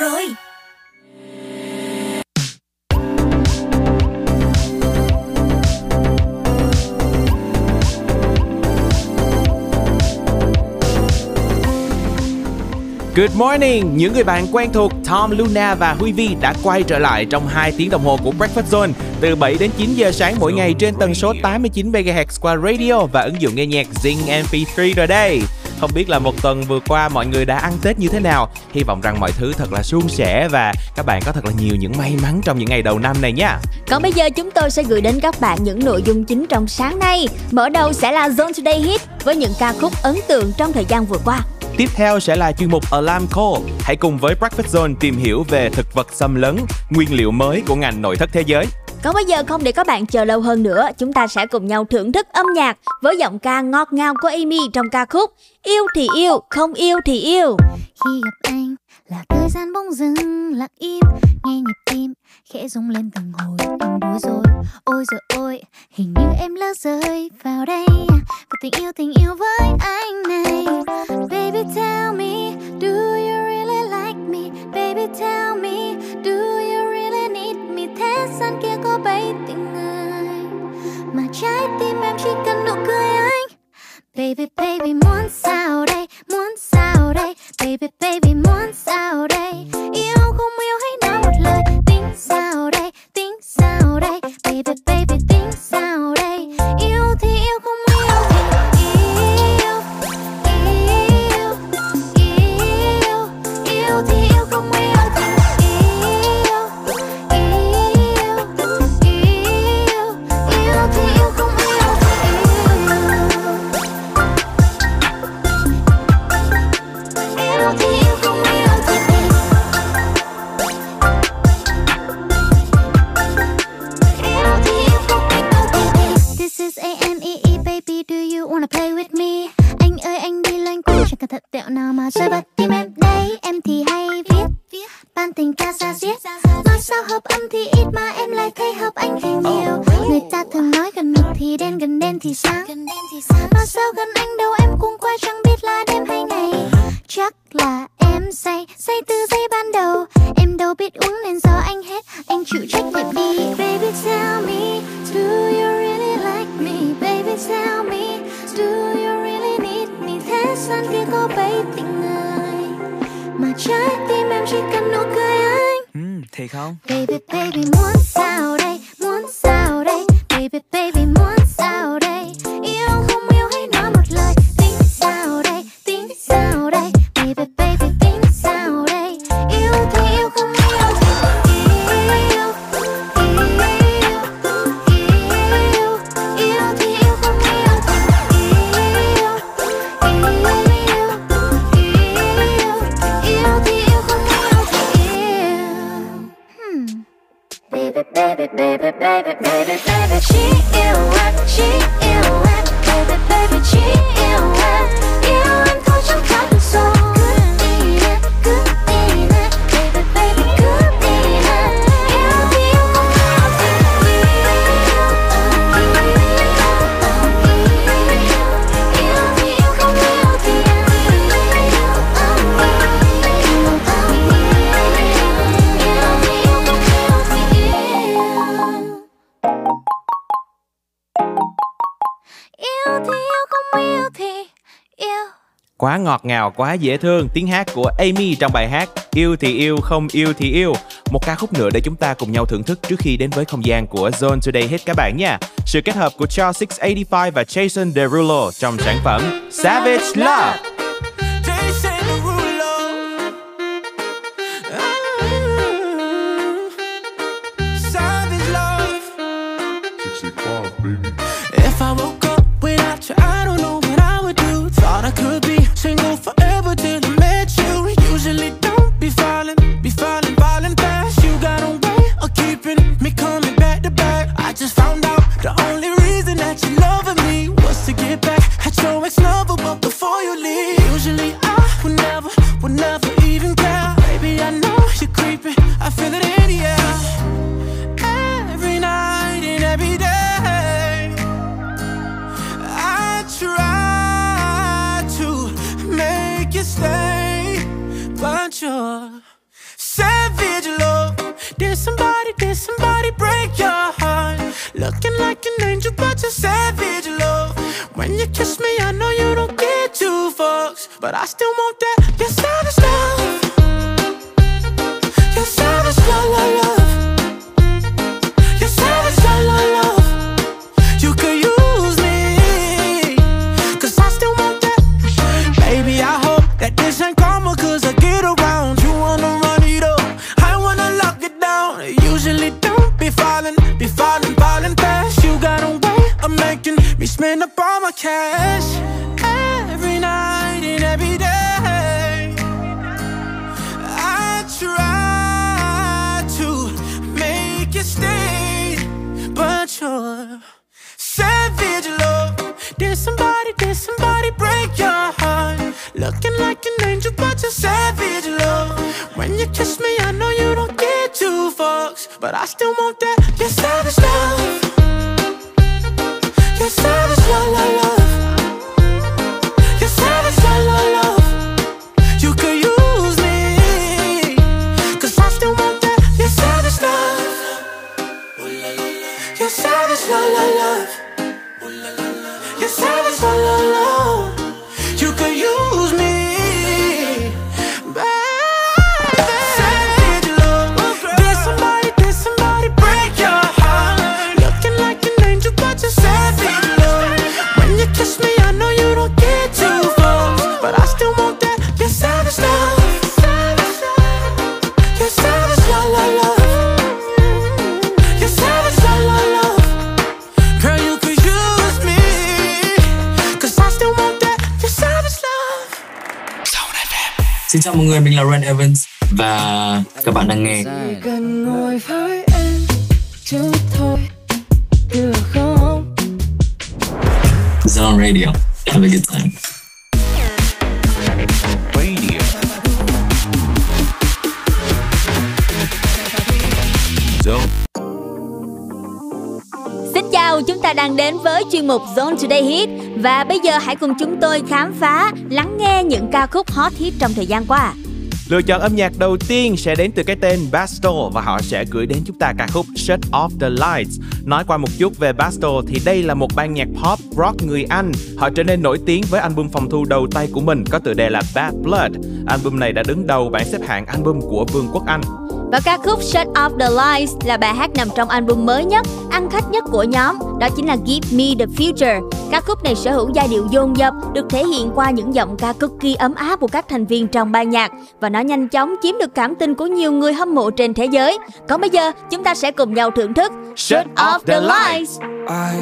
rồi Good morning, những người bạn quen thuộc Tom Luna và Huy Vi đã quay trở lại trong 2 tiếng đồng hồ của Breakfast Zone từ 7 đến 9 giờ sáng mỗi ngày trên tần số 89 MHz qua radio và ứng dụng nghe nhạc Zing MP3 rồi đây. Không biết là một tuần vừa qua mọi người đã ăn Tết như thế nào? Hy vọng rằng mọi thứ thật là suôn sẻ và các bạn có thật là nhiều những may mắn trong những ngày đầu năm này nha. Còn bây giờ chúng tôi sẽ gửi đến các bạn những nội dung chính trong sáng nay. Mở đầu sẽ là Zone Today Hit với những ca khúc ấn tượng trong thời gian vừa qua. Tiếp theo sẽ là chuyên mục Alarm Call. Hãy cùng với Breakfast Zone tìm hiểu về thực vật xâm lấn, nguyên liệu mới của ngành nội thất thế giới. Còn bây giờ không để các bạn chờ lâu hơn nữa, chúng ta sẽ cùng nhau thưởng thức âm nhạc với giọng ca ngọt ngào của Amy trong ca khúc Yêu thì yêu, không yêu thì yêu. Khi gặp anh là thời gian bỗng dưng lặng im, nghe nhịp tim khẽ rung lên từng hồi em bối rối. Ôi rồi ôi, hình như em lỡ rơi vào đây và tình yêu tình yêu với anh này. Baby tell me, do you really me? Baby tell me, do you really need me? Thế gian kia có bấy tình ai mà trái tim em chỉ cần nụ cười anh. Baby baby muốn sao đây muốn sao đây baby baby muốn sao đây yêu không yêu hãy nói một lời tính sao đây tính sao đây baby baby tính sao you wanna play with me? Anh ơi anh đi loanh quanh chẳng cẩn thận tẹo nào mà rơi bật tim em. Đây Em thì hay viết ban tình ca ra diết Nói sao hợp âm thì ít mà em lại thấy hợp anh thì nhiều. Người ta thường nói gần mực thì đen gần đen thì sáng. Nói sao gần anh đâu em cũng qua chẳng biết là đêm hay ngày. Chắc là em say, say từ giây ban đầu. Em đâu biết uống nên do anh hết, anh chịu trách nhiệm đi. Baby tell me, do you really like me? Baby tell me, do you really need me? Thế gian kia có bấy tình ai? Mà trái tim em chỉ cần nụ cười anh. Ừ, thì không? Baby baby muốn sao đây? Muốn sao đây? Baby baby muốn sao đây? Yêu không yêu hãy nói một lời. Tính sao đây? Tính sao đây Baby, baby, baby, baby, baby, she baby, baby, she Quá ngọt ngào, quá dễ thương. Tiếng hát của Amy trong bài hát Yêu thì yêu, không yêu thì yêu. Một ca khúc nữa để chúng ta cùng nhau thưởng thức trước khi đến với không gian của Zone Today Hit các bạn nha. Sự kết hợp của Charles 685 và Jason Derulo trong sản phẩm Savage Love. But I still want that. Your savage but I still mọi người, mình là Ren Evans và các bạn đang nghe cần ngồi với em chút thôi được không Zone Radio. Have a good time. Radio. Zone. Xin chào, chúng ta đang đến với chuyên mục Zone Today Hit và bây giờ hãy cùng chúng tôi khám phá, lắng nghe những ca khúc hot hit trong thời gian qua. Lựa chọn âm nhạc đầu tiên sẽ đến từ cái tên Basto và họ sẽ gửi đến chúng ta ca khúc Shut Off The Lights. Nói qua một chút về Basto thì đây là một ban nhạc pop rock người Anh. Họ trở nên nổi tiếng với album phòng thu đầu tay của mình có tựa đề là Bad Blood. Album này đã đứng đầu bảng xếp hạng album của Vương quốc Anh. Và ca khúc Shut Off The Lights là bài hát nằm trong album mới nhất, ăn khách nhất của nhóm, đó chính là Give Me The Future. Ca khúc này sở hữu giai điệu dồn dập, được thể hiện qua những giọng ca cực kỳ ấm áp của các thành viên trong ban nhạc và nó nhanh chóng chiếm được cảm tình của nhiều người hâm mộ trên thế giới. Còn bây giờ, chúng ta sẽ cùng nhau thưởng thức Shut Off The Lights. I,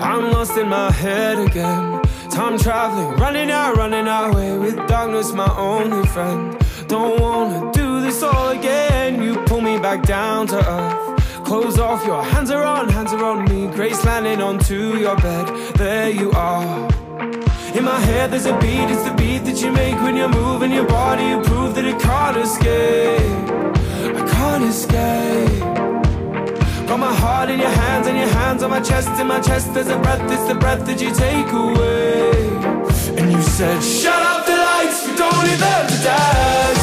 I'm lost in my head again. Time traveling, running out, running away with darkness, my only friend. Don't wanna do this all again. You pull me back down to earth. Close off, your hands are on, hands are on me. Grace landing onto your bed. There you are. In my head, there's a beat, it's the beat that you make when you're moving your body. You prove that it can't escape. I can't escape. Got my heart in your hands and your hands on my chest. In my chest, there's a breath, it's the breath that you take away. And you said, Shut up the lights, we don't need them to dance.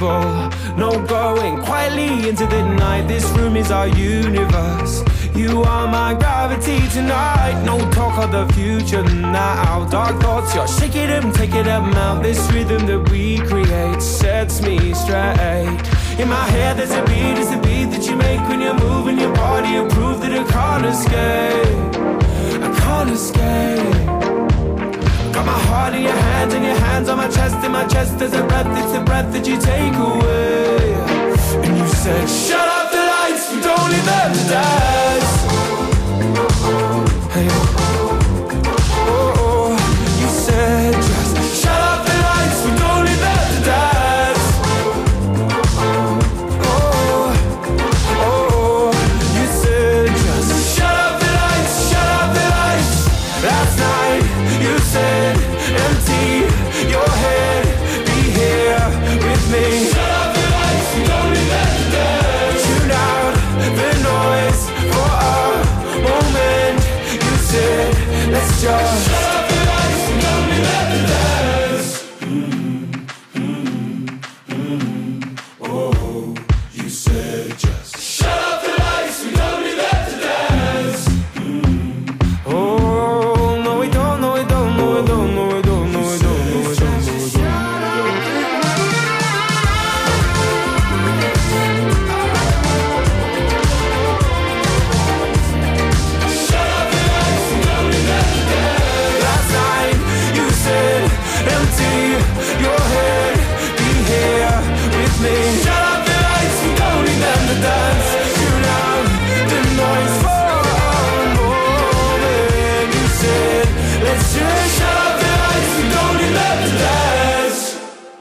No going quietly into the night. This room is our universe. You are my gravity tonight. No talk of the future now. Dark thoughts, you're shaking them, taking them out. This rhythm that we create sets me straight. In my head, there's a beat, it's a beat that you make when you're moving your body. You prove that I can't escape. I can't escape. Got my heart in your hands and your hands on my chest. In my chest, there's a breath, it's the breath that you take away. And you said, Shut up the lights, we don't need them to dance. Hey.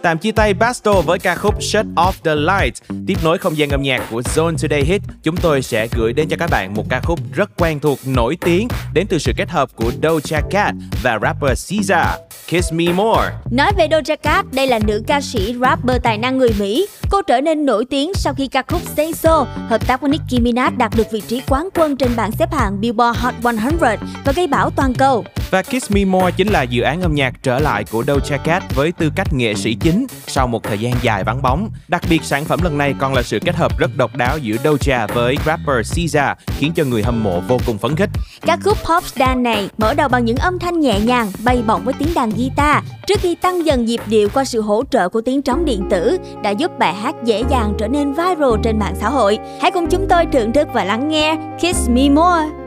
tạm chia tay Basto với ca khúc Shut Off The Light. Tiếp nối không gian âm nhạc của Zone Today Hit, chúng tôi sẽ gửi đến cho các bạn một ca khúc rất quen thuộc, nổi tiếng đến từ sự kết hợp của Doja Cat và rapper SZA. Kiss Me More. Nói về Doja Cat, đây là nữ ca sĩ rapper tài năng người Mỹ. Cô trở nên nổi tiếng sau khi ca khúc Say So hợp tác với Nicki Minaj đạt được vị trí quán quân trên bảng xếp hạng Billboard Hot 100 và gây bão toàn cầu. Và Kiss Me More chính là dự án âm nhạc trở lại của Doja Cat với tư cách nghệ sĩ chính sau một thời gian dài vắng bóng. Đặc biệt, sản phẩm lần này còn là sự kết hợp rất độc đáo giữa Doja với rapper SZA khiến cho người hâm mộ vô cùng phấn khích. Các khúc pop dance này mở đầu bằng những âm thanh nhẹ nhàng, bay bổng với tiếng đàn guitar, trước khi tăng dần nhịp điệu qua sự hỗ trợ của tiếng trống điện tử, đã giúp bài hát dễ dàng trở nên viral trên mạng xã hội. Hãy cùng chúng tôi thưởng thức và lắng nghe Kiss Me More.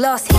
glass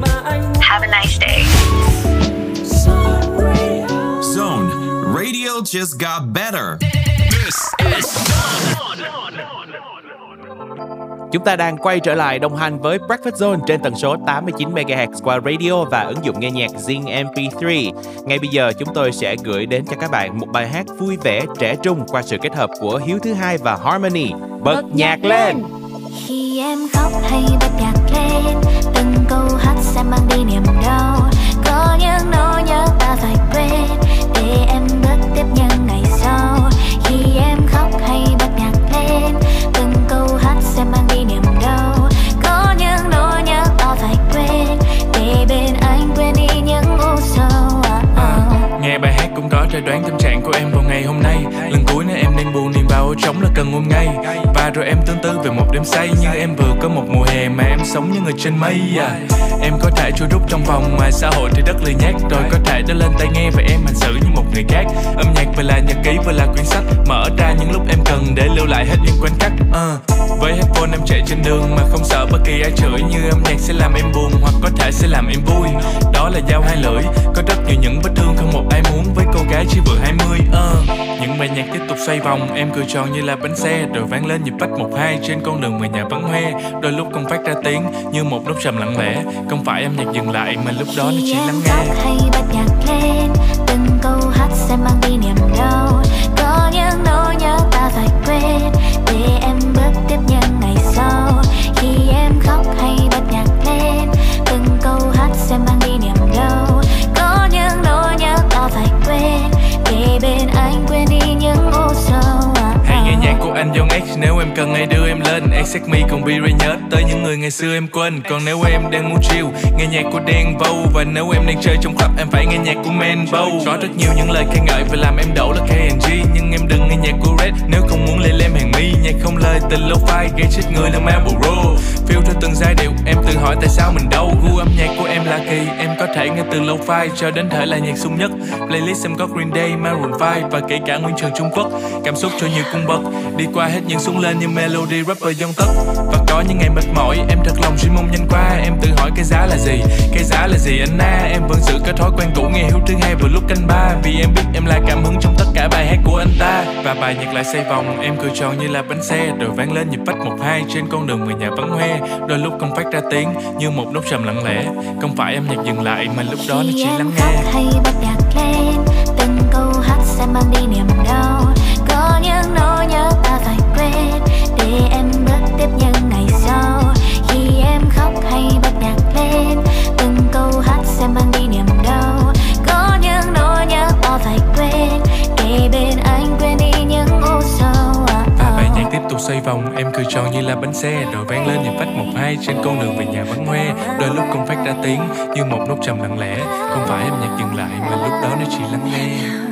mà anh Have a nice day. Zone. Radio just got better. Chúng ta đang quay trở lại đồng hành với Breakfast Zone trên tần số 89 MHz qua radio và ứng dụng nghe nhạc Zing MP3. Ngay bây giờ chúng tôi sẽ gửi đến cho các bạn một bài hát vui vẻ trẻ trung qua sự kết hợp của Hiếu thứ hai và Harmony. Bật nhạc lên. Khi em khóc hay bật nhạc lên Từng câu hát sẽ mang đi niềm đau Có những nỗi nhớ ta phải quên Để em bước tiếp những ngày sau Khi em khóc hay bật nhạc lên Từng câu hát sẽ mang đi niềm đau Có những nỗi nhớ ta phải quên Để bên anh quên đi những u sầu. Nghe bài hát cũng có thể đoán tâm trạng của em vào ngày hôm nay. Lần cuối nếu em đang buồn, niềm bao ở trống là cần ôm ngay. Và rồi em tương tư về một đêm say Như em vừa có một mùa hè mà em sống như người trên mây à. Em có thể trôi rút trong vòng ngoài xã hội thì đất lười nhác. Rồi có thể đã lên tay nghe và em hành xử như một người khác. Âm nhạc vừa là nhật ký, vừa là quyển sách. Mở ra những lúc em cần để lưu lại hết những khoảnh khắc uh. Với headphone em chạy trên đường mà không sợ bất kỳ ai chửi Như âm nhạc sẽ làm em buồn hoặc có thể sẽ làm em vui. Đó là dao hai lưỡi, Có rất nhiều những vết thương không một ai muốn. Với cô gái chỉ vừa 20 ờ. Những bài nhạc tiếp tục xoay vòng. Em cười tròn như là bánh xe. Rồi vang lên nhịp bách một hai Trên con đường về nhà vắng hoe. Đôi lúc không phát ra tiếng, Như một nốt trầm lặng lẽ. Không phải âm nhạc dừng lại, Mà lúc đó nó chỉ lắng nghe. Hay bật nhạc lên, Từng câu hát sẽ mang đi niềm đau X Nếu em cần ai đưa em lên Accept me còn be ray nhớ tới những người ngày xưa em quên. Còn nếu em đang muốn chill Nghe nhạc của Dan Vâu. Và nếu em đang chơi trong club Em phải nghe nhạc của Man Bow Có rất nhiều những lời khen ngợi Và làm em đổ là KNG Nhưng em đừng nghe nhạc của Red Nếu không muốn lên lem hàng mi. Nhạc không lời tình lo-fi Gây chết người là Marlboro. Feel theo từng giai điệu Em tự hỏi tại sao mình đâu Gu âm nhạc của em là kỳ Em có thể nghe từ lo-fi Cho đến thể là nhạc sung nhất. Playlist em có Green Day, Maroon 5 Và kể cả Nguyên Trường Trung Quốc. Cảm xúc cho nhiều cung bậc Đi qua hết những xuống lên như melody rapper dân tất Và có những ngày mệt mỏi, Em thật lòng chỉ mong nhanh qua. Em tự hỏi cái giá là gì, Cái giá là gì anh na? Em vẫn giữ cái thói quen cũ, nghe hiếu thứ hai vừa lúc canh ba. Vì em biết em là cảm hứng trong tất cả bài hát của anh ta. Và bài nhạc lại xoay vòng, Em cười tròn như là bánh xe. Rồi vang lên nhịp vách một hai Trên con đường người nhà vắng hoe. Đôi lúc không phát ra tiếng, Như một nốt trầm lặng lẽ. Không phải em nhạc dừng lại, Mà lúc đó nó chỉ lắng nghe. Hay bật nhạc lên, từng câu hát sẽ mang đi niềm đau. Có những nỗi nhớ ta phải tiếp những ngày sau. Khi em khóc hay bật nhạc lên, từng câu hát sẽ mang đi niềm đau. Có những nỗi nhớ bỏ phải quên kề bên anh quên đi những u sầu. Và bài nhạc tiếp tục xoay vòng, Em cười tròn như là bánh xe. Rồi vang lên những phách một hai Trên con đường về nhà vắng hoe. Đôi lúc không phát ra tiếng, Như một nốt trầm lặng lẽ. Không phải em nhạc dừng lại Mà lúc đó nó chỉ lắng nghe.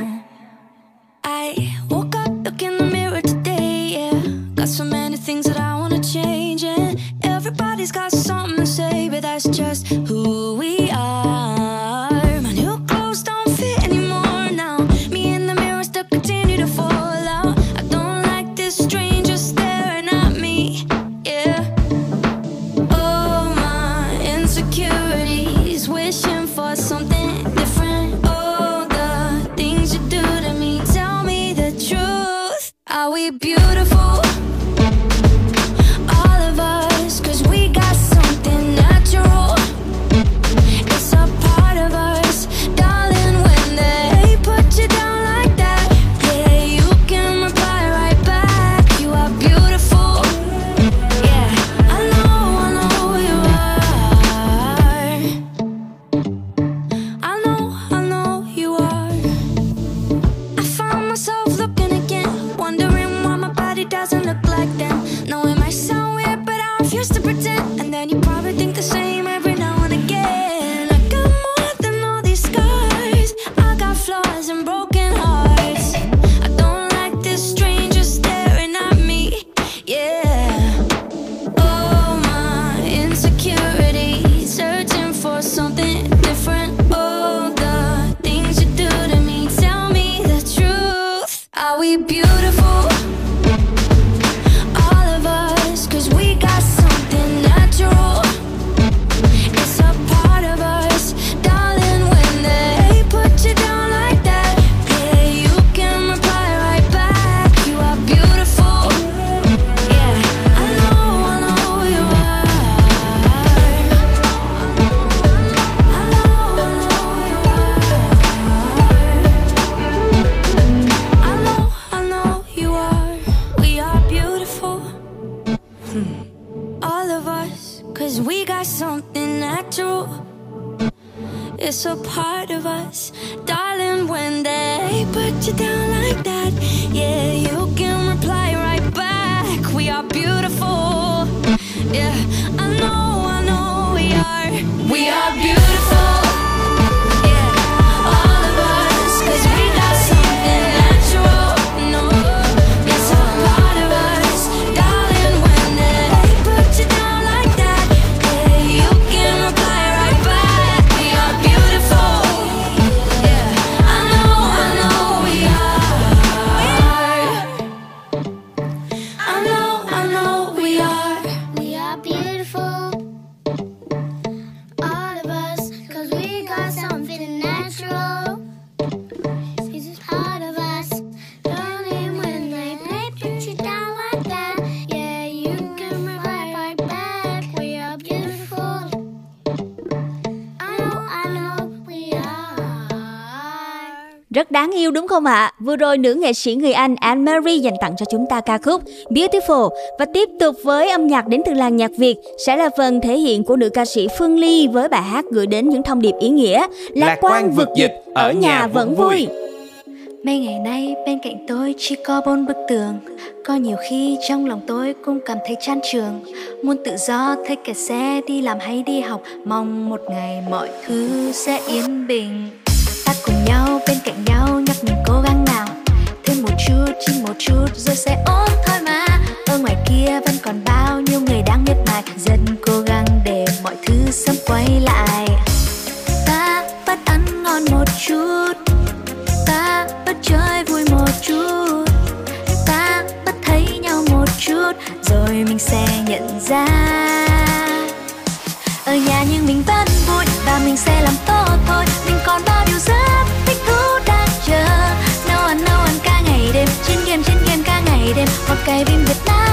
Yêu đúng không ạ? Vừa rồi nữ nghệ sĩ người Anh Anne Marie dành tặng cho chúng ta ca khúc Beautiful. Và tiếp tục với âm nhạc đến từ làng nhạc Việt sẽ là phần thể hiện của nữ ca sĩ Phương Ly với bài hát gửi đến những thông điệp ý nghĩa. Lạc quan vượt dịch, ở nhà vẫn vui. Mấy ngày nay bên cạnh tôi chỉ có bốn bức tường. Có nhiều khi trong lòng tôi cũng cảm thấy chán trường. Muốn tự do thấy kẻ xe đi làm hay đi học. Mong một ngày mọi thứ sẽ yên bình. Ta cùng nhau bên cạnh nhau mình cố gắng nào. Thêm một chút, chỉ một chút rồi sẽ ổn thôi mà. Ở ngoài kia vẫn còn bao nhiêu người đang miệt mài. Dần cố gắng để mọi thứ sớm quay lại. Ta vẫn ăn ngon một chút. Ta vẫn chơi vui một chút. Ta vẫn thấy nhau một chút. Rồi mình sẽ nhận ra. Ở nhà nhưng mình vẫn vui Và mình sẽ làm tốt thôi. Ngày đêm Hoặc cày phim Việt Nam,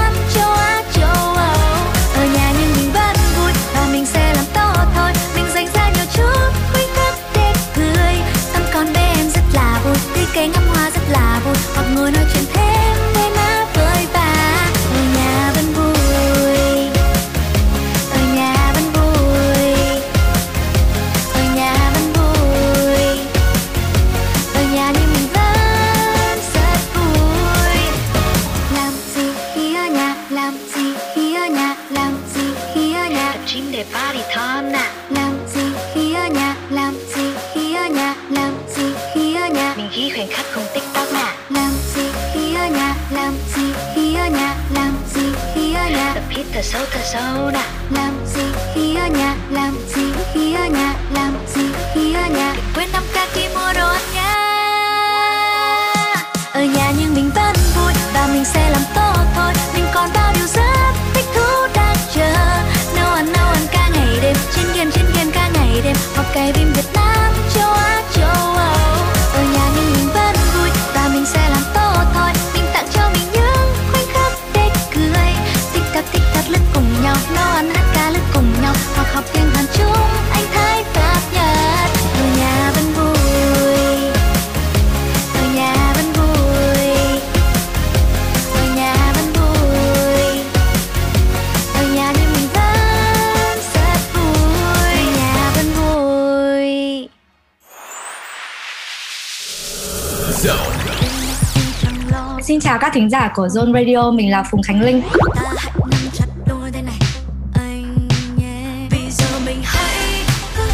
chào các thính giả của Zone Radio, mình là Phùng Khánh Linh.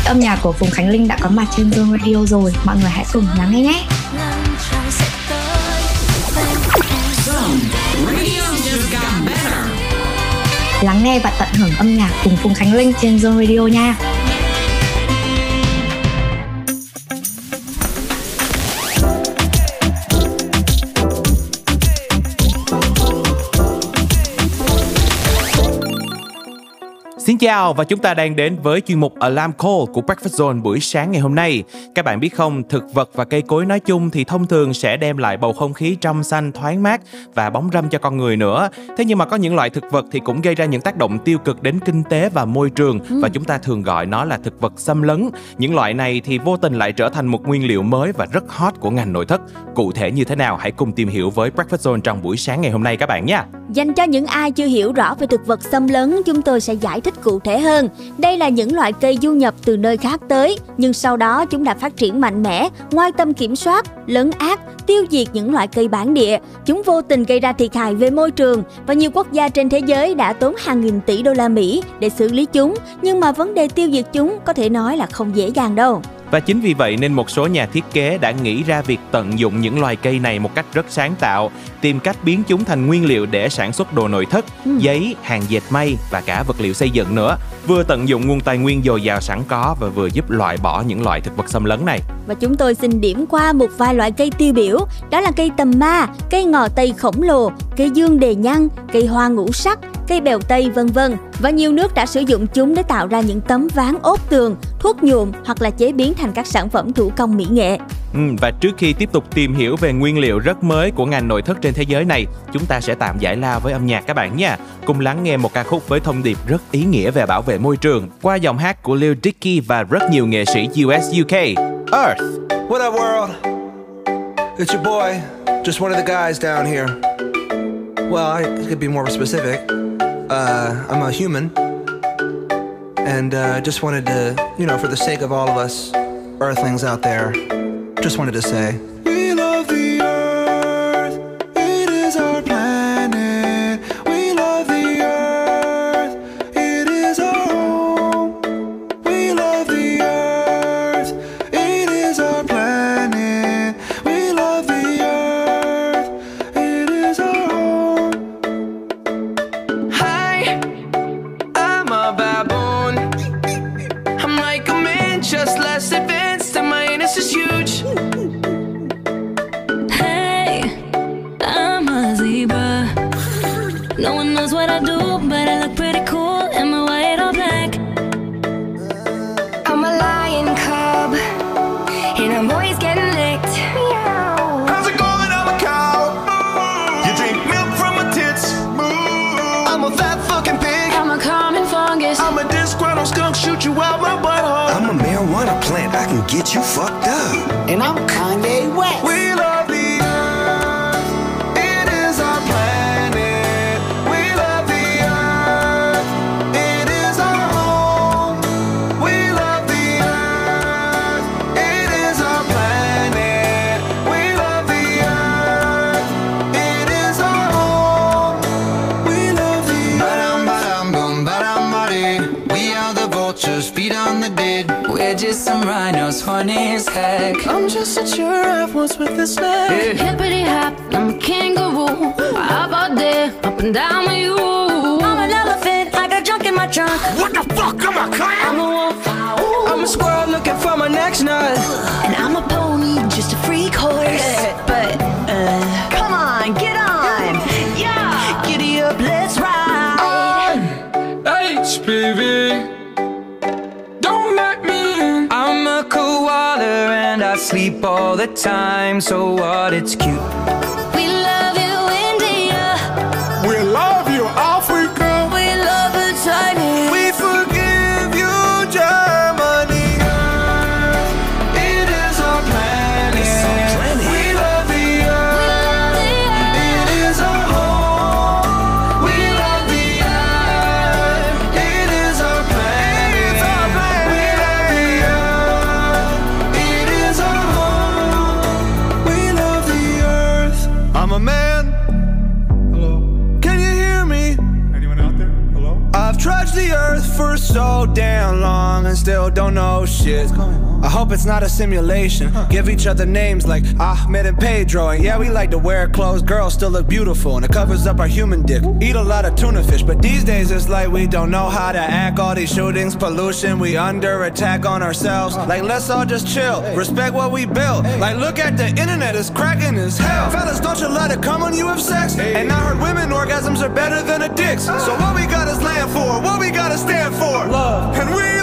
Âm nhạc của Phùng Khánh Linh đã có mặt trên Zone Radio rồi, mọi người hãy cùng lắng nghe nhé. Lắng nghe và tận hưởng âm nhạc cùng Phùng Khánh Linh trên Zone Radio nha. Chào và chúng ta đang đến với chuyên mục Alarm Call của Breakfast Zone buổi sáng ngày hôm nay. Các bạn biết không, thực vật và cây cối nói chung thì thông thường sẽ đem lại bầu không khí trong xanh thoáng mát và bóng râm cho con người nữa. Thế nhưng mà có những loại thực vật thì cũng gây ra những tác động tiêu cực đến kinh tế và môi trường và chúng ta thường gọi nó là thực vật xâm lấn. Những loại này thì vô tình lại trở thành một nguyên liệu mới và rất hot của ngành nội thất. Cụ thể như thế nào hãy cùng tìm hiểu với Breakfast Zone trong buổi sáng ngày hôm nay các bạn nhé. Dành cho những ai chưa hiểu rõ về thực vật xâm lấn, chúng tôi sẽ giải thích cụ thể hơn. Đây là những loại cây du nhập từ nơi khác tới, nhưng sau đó chúng đã phát triển mạnh mẽ, ngoài tâm kiểm soát, lấn át, tiêu diệt những loại cây bản địa. Chúng vô tình gây ra thiệt hại về môi trường và nhiều quốc gia trên thế giới đã tốn hàng nghìn tỷ đô la Mỹ để xử lý chúng, nhưng mà vấn đề tiêu diệt chúng có thể nói là không dễ dàng đâu. Và chính vì vậy nên một số nhà thiết kế đã nghĩ ra việc tận dụng những loài cây này một cách rất sáng tạo, tìm cách biến chúng thành nguyên liệu để sản xuất đồ nội thất, giấy, hàng dệt may và cả vật liệu xây dựng nữa. Vừa tận dụng nguồn tài nguyên dồi dào sẵn có và vừa giúp loại bỏ những loại thực vật xâm lấn này. Và chúng tôi xin điểm qua một vài loại cây tiêu biểu, đó là cây tầm ma, cây ngò tây khổng lồ, cây dương đề nhăn, cây hoa ngũ sắc, cây bèo tây vân vân. Và nhiều nước đã sử dụng chúng để tạo ra những tấm ván ốp tường, thuốc nhuộm hoặc là chế biến thành các sản phẩm thủ công mỹ nghệ. Ừ, và trước khi tiếp tục tìm hiểu về nguyên liệu rất mới của ngành nội thất trên thế giới này, chúng ta sẽ tạm giải lao với âm nhạc các bạn nha. Cùng lắng nghe một ca khúc với thông điệp rất ý nghĩa về bảo vệ môi trường qua giọng hát của Lil Dicky và rất nhiều nghệ sĩ US UK. Earth. What up, world? It's your boy, just one of the guys down here. Well, I could be more specific. Uh, I'm a human, and uh, just wanted to, you know, for the sake of all of us Earthlings out there, just wanted to say. Other names like Ahmed and Pedro. And yeah, we like to wear clothes. Girls still look beautiful and it covers up our human dick. Eat a lot of tuna fish, but these days it's like we don't know how to act. All these shootings, pollution, we under attack on ourselves. Like, let's all just chill. Respect what we built. Like, look at the internet, it's cracking as hell. Fellas, don't you let it come when you have sex. And I heard women orgasms are better than a dick's. So what we got is land for, what we gotta stand for. Love. And we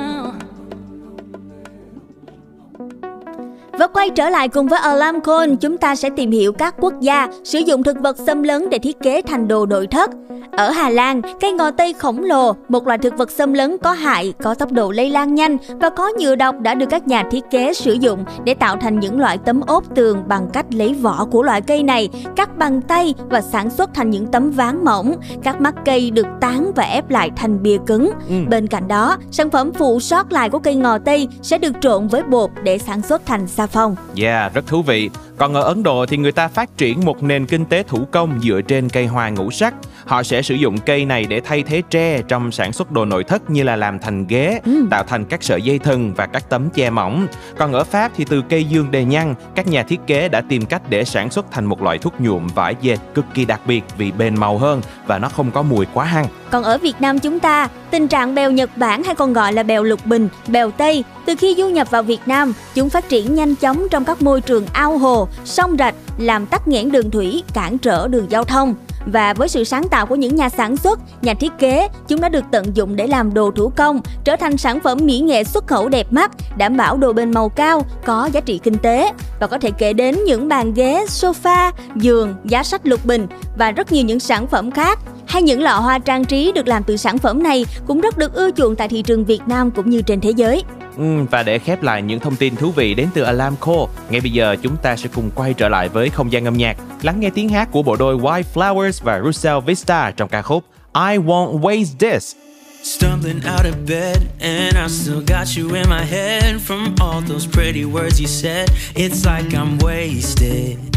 Quay trở lại cùng với Alarm Call, chúng ta sẽ tìm hiểu các quốc gia sử dụng thực vật xâm lấn để thiết kế thành đồ nội thất. Ở Hà Lan, cây ngò tây khổng lồ, một loại thực vật xâm lấn có hại, có tốc độ lây lan nhanh và có nhựa độc đã được các nhà thiết kế sử dụng để tạo thành những loại tấm ốp tường bằng cách lấy vỏ của loại cây này, cắt bằng tay và sản xuất thành những tấm ván mỏng. Các mắt cây được tán và ép lại thành bìa cứng. Ừ. Bên cạnh đó, sản phẩm phụ sót lại của cây ngò tây sẽ được trộn với bột để sản xuất thành xà phòng. Yeah, rất thú vị. Còn ở Ấn Độ thì người ta phát triển một nền kinh tế thủ công dựa trên cây hoa ngũ sắc. Họ sẽ sử dụng cây này để thay thế tre trong sản xuất đồ nội thất như là làm thành ghế, tạo thành các sợi dây thừng và các tấm che mỏng. Còn ở Pháp thì từ cây dương đề nhăn, các nhà thiết kế đã tìm cách để sản xuất thành một loại thuốc nhuộm vải dệt cực kỳ đặc biệt vì bền màu hơn và nó không có mùi quá hăng. Còn ở Việt Nam chúng ta, tình trạng bèo Nhật Bản hay còn gọi là bèo lục bình, bèo Tây, từ khi du nhập vào Việt Nam, chúng phát triển nhanh chóng trong các môi trường ao hồ, sông rạch, làm tắc nghẽn đường thủy, cản trở đường giao thông. và với sự sáng tạo của những nhà sản xuất, nhà thiết kế, chúng đã được tận dụng để làm đồ thủ công, trở thành sản phẩm mỹ nghệ xuất khẩu đẹp mắt, đảm bảo độ bền màu cao, có giá trị kinh tế và có thể kể đến những bàn ghế, sofa, giường, giá sách lục bình và rất nhiều những sản phẩm khác hay những lọ hoa trang trí được làm từ sản phẩm này cũng rất được ưa chuộng tại thị trường Việt Nam cũng như trên thế giới. Ừ, và để khép lại những thông tin thú vị đến từ Alamco, ngay bây giờ chúng ta sẽ cùng quay trở lại với không gian âm nhạc, lắng nghe tiếng hát của bộ đôi White Flowers và Russell Vista trong ca khúc I Won't Waste This. Stumbling out of bed, and I still got you in my head from all those pretty words you said. It's like I'm wasted.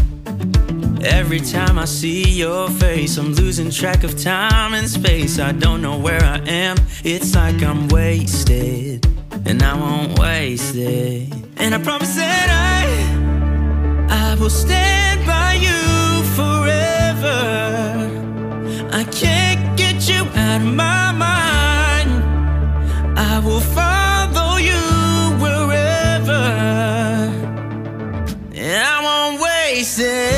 Every time I see your face, I'm losing track of time and space. I don't know where I am. It's like I'm wasted, and I won't waste it. And I promise that I, I will stand by you forever. I can't get you out of my mind. I will follow you wherever, and I won't waste it.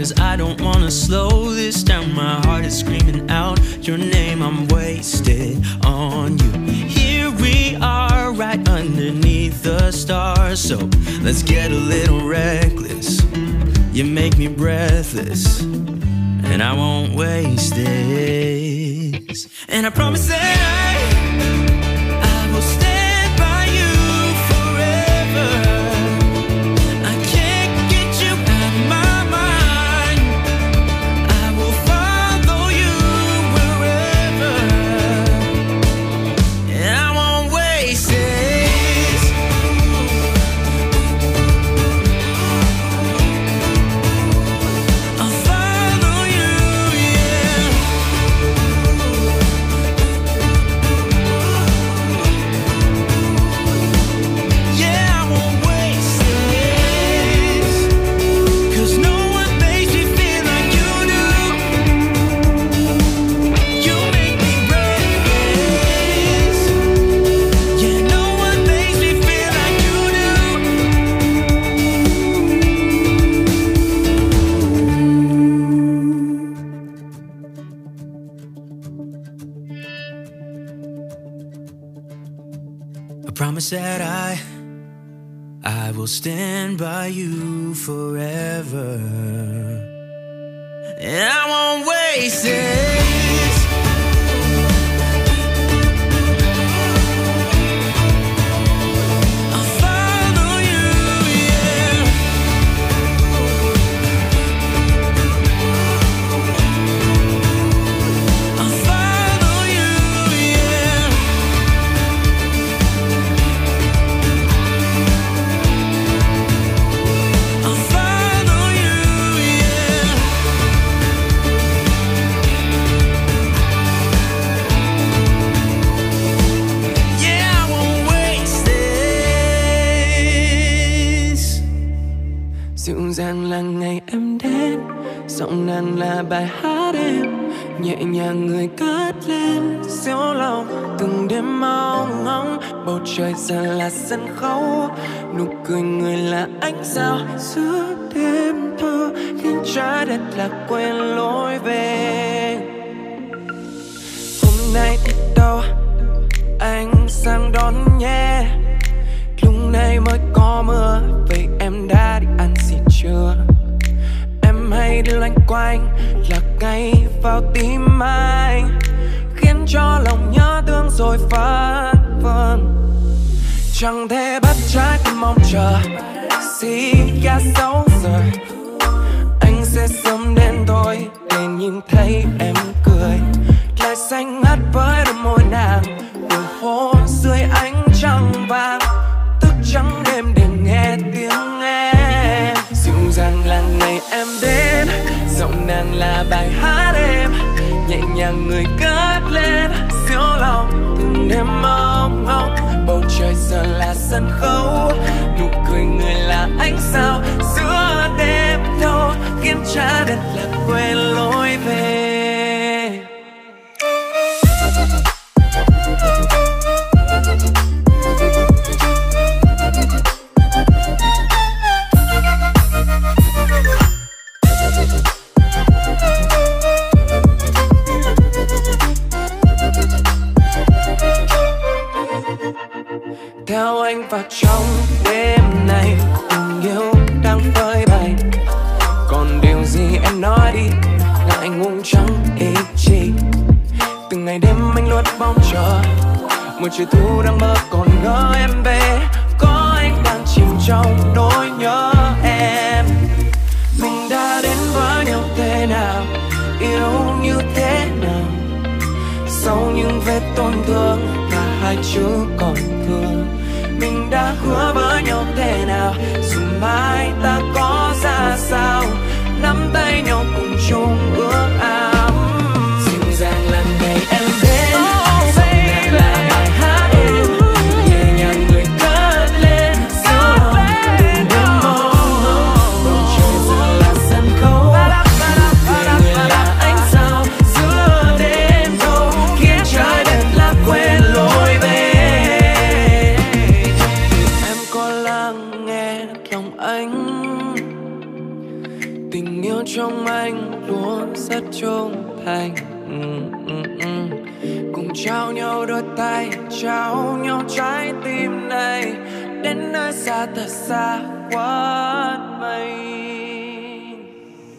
Cause I don't wanna slow this down. My heart is screaming out your name. I'm wasted on you. Here we are, right underneath the stars. So let's get a little reckless. You make me breathless and I won't waste this. And I promise that I, I sân khấu Nụ cười người là ánh sao Giữa đêm thơ, Khiến trái đất lạc quên đang mơ còn ngỡ em về có anh đang chìm trong nỗi nhớ em. Mình đã đến với nhau thế nào? Yêu như thế nào? Sau những vết tổn thương cả hai chưa còn thương mình đã hứa với nhau thế nào? Dù mai. xa quá mây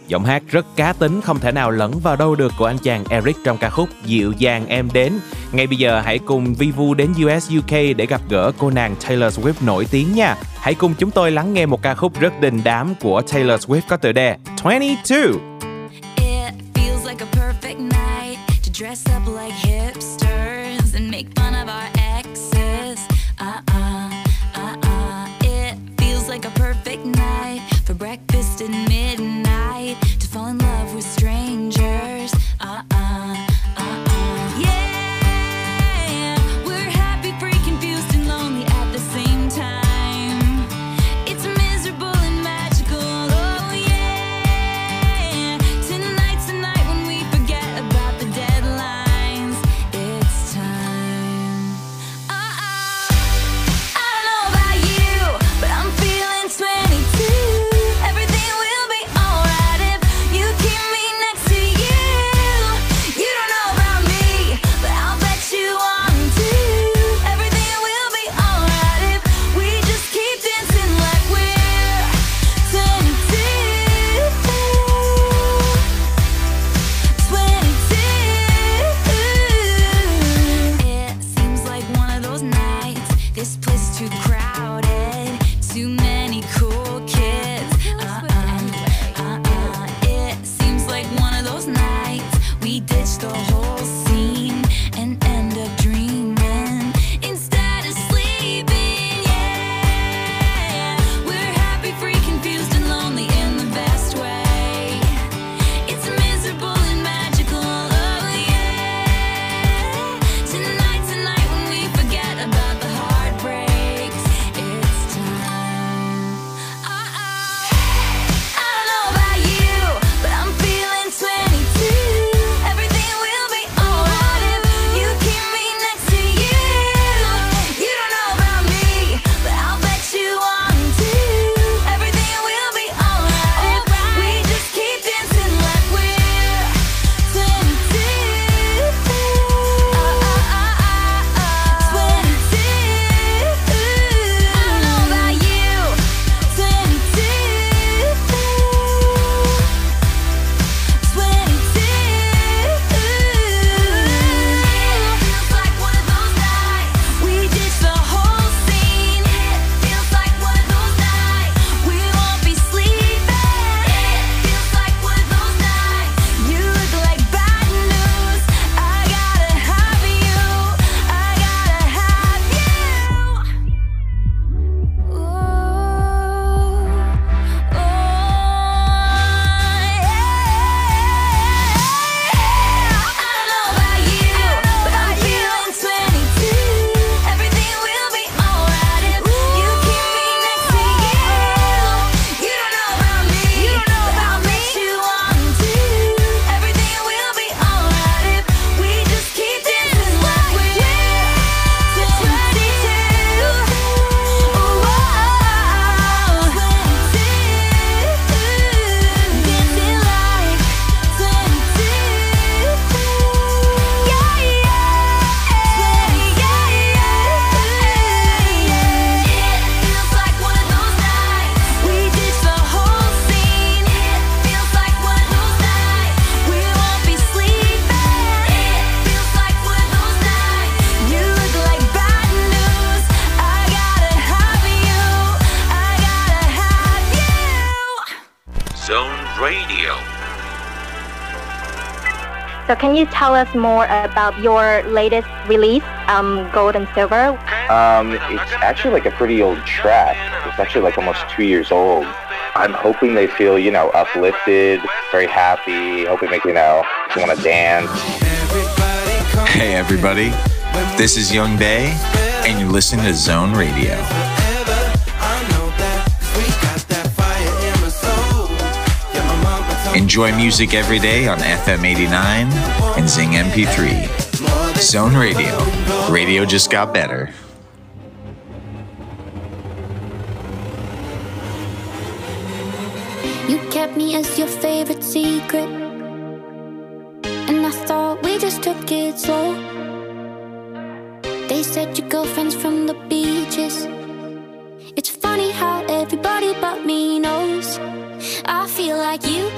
Giọng hát rất cá tính, không thể nào lẫn vào đâu được của anh chàng Eric trong ca khúc Dịu dàng em đến. Ngay bây giờ, hãy cùng Vivu đến US UK để gặp gỡ cô nàng Taylor Swift nổi tiếng nha. Hãy cùng chúng tôi lắng nghe một ca khúc rất đình đám của Taylor Swift có tựa đề 22. Can you tell us more about your latest release, um, Gold and Silver? Um, it's actually like a pretty old track. It's actually like almost two years old. I'm hoping they feel, you know, uplifted, very happy, hoping they, you know, want to dance. Hey everybody, this is Young Bay, and you're listening to Zone Radio. Enjoy music every day on FM 89 and Zing MP3. Zone Radio. Radio just got better. You kept me as your favorite secret. And I thought we just took it slow. They said your girlfriend's from the beaches. It's funny how everybody but me knows. I feel like you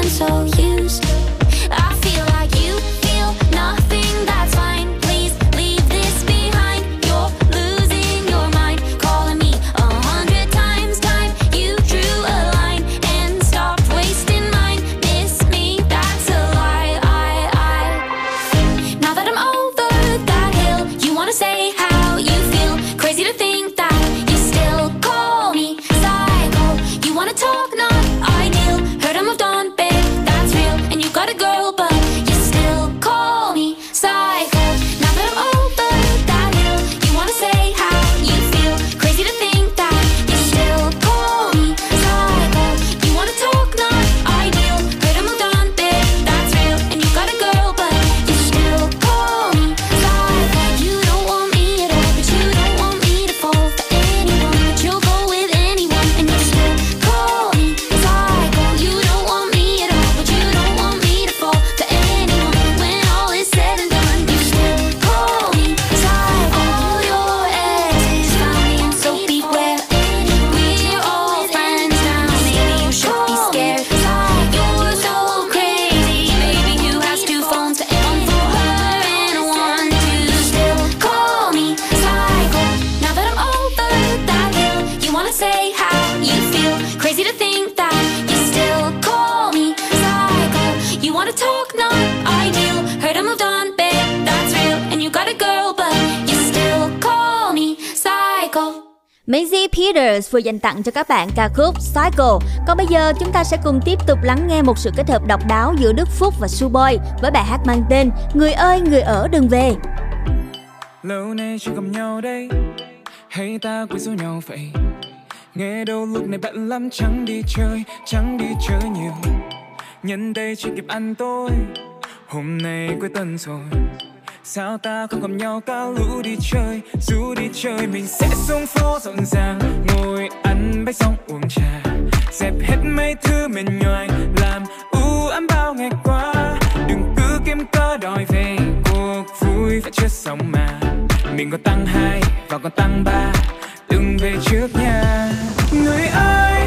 and so used Peters vừa dành tặng cho các bạn ca khúc Cycle. Còn bây giờ chúng ta sẽ cùng tiếp tục lắng nghe một sự kết hợp độc đáo giữa Đức Phúc và Suboy với bài hát mang tên Người ơi, người ở đừng về. lâu nay chưa gặp nhau đây hay ta quên số nhau vậy nghe đâu lúc này bận lắm, chẳng đi chơi, chẳng đi chơi nhiều nhân đây chưa kịp ăn tối, hôm nay cuối tuần rồi sao ta không gặp nhau cả lũ đi chơi, dù đi chơi mình sẽ xuống phố rộn ràng. Ngồi ăn bánh xong uống trà, dẹp hết mấy thứ mệt nhoài. Làm u ám bao ngày qua, đừng cứ kiếm cớ đòi về. Cuộc vui phải chưa xong mà, mình còn tăng hai và còn tăng ba. Đừng về trước nha. Người ơi!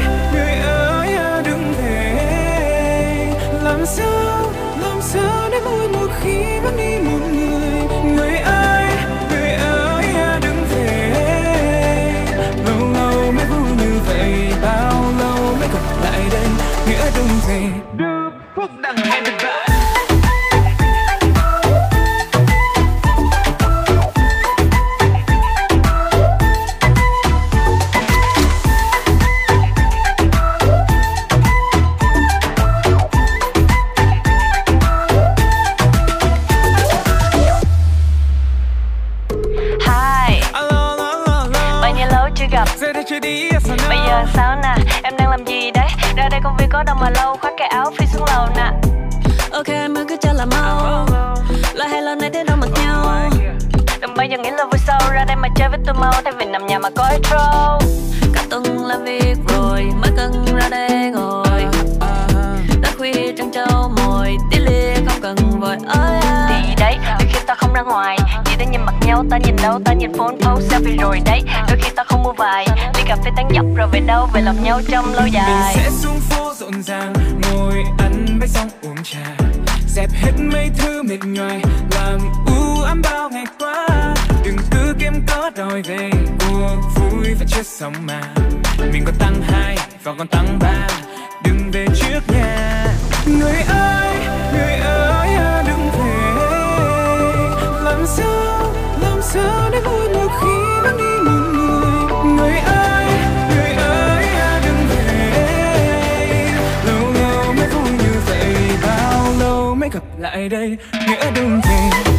Làm gì đấy? Ra đây công viên có đâu mà lâu Khoác cái áo phi xuống lầu nè. Ok em cứ cho là mau. Là hay lâu nay thế đâu mặc nhau Đừng bao giờ nghĩ là vui sau Ra đây mà chơi với tôi mau Thay vì nằm nhà mà có intro Cả tuần làm việc rồi Mới cần ra đây ngồi. Đã khuya trăng trâu mồi Tí lia không cần vội ơi. Thì đấy ta không ra ngoài. Chỉ ta nhìn mặt nhau Ta nhìn đâu Ta nhìn phone post selfie rồi đấy. Đôi khi ta không mua vài đi cà phê tán dọc Rồi về đâu Về lòng nhau trong lâu dài. Mình sẽ xuống phố rộn ràng Ngồi ăn bánh xong uống trà. Dẹp hết mấy thứ mệt nhoài Làm u ám bao ngày qua. Đừng cứ kiếm có đòi về Cuộc vui vẫn chết xong mà. Mình còn tăng hai và còn tăng ba Đừng về trước nhà Người ơi, người ơi. Làm sao, làm sao để vui một khi vẫn đi một người? Người ơi, người ơi à, đừng về. Lâu lâu mới vui như vậy Bao lâu mới gặp lại đây? Nghĩa đừng về.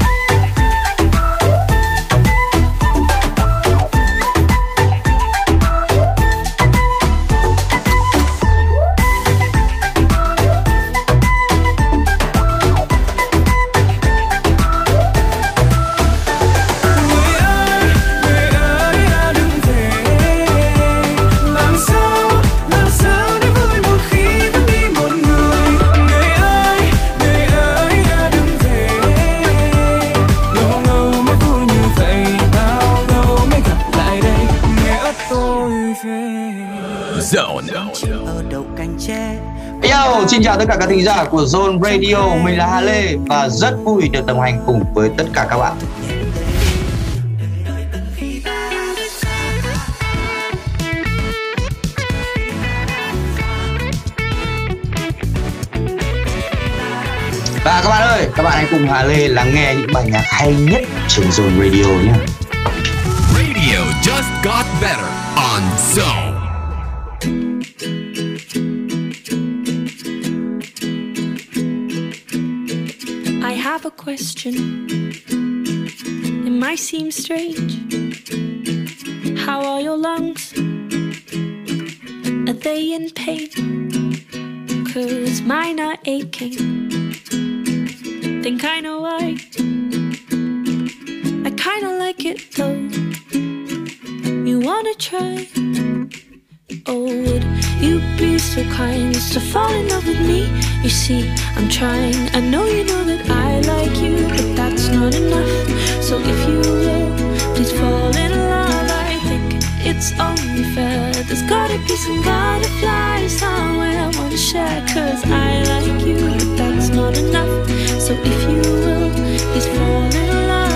Chào tất cả các thính giả của Zone Radio, mình là Hà Lê và rất vui được đồng hành cùng với tất cả các bạn. Và các bạn ơi, các bạn hãy cùng Hà Lê lắng nghe những bài nhạc hay nhất trên Zone Radio nhé. Radio just got better on Zone. Question. It might seem strange. How are your lungs? Are they in pain? Cause mine are aching. Think I know why. I kinda like it though. You wanna try? Oh, would you be so kind as to fall in love with me? You see, I'm trying. I know you know that I like you, but that's not enough. So if you will, please fall in love. I think it's only fair. There's gotta be some butterflies somewhere I wanna share. Cause I like you, but that's not enough. So if you will, please fall in love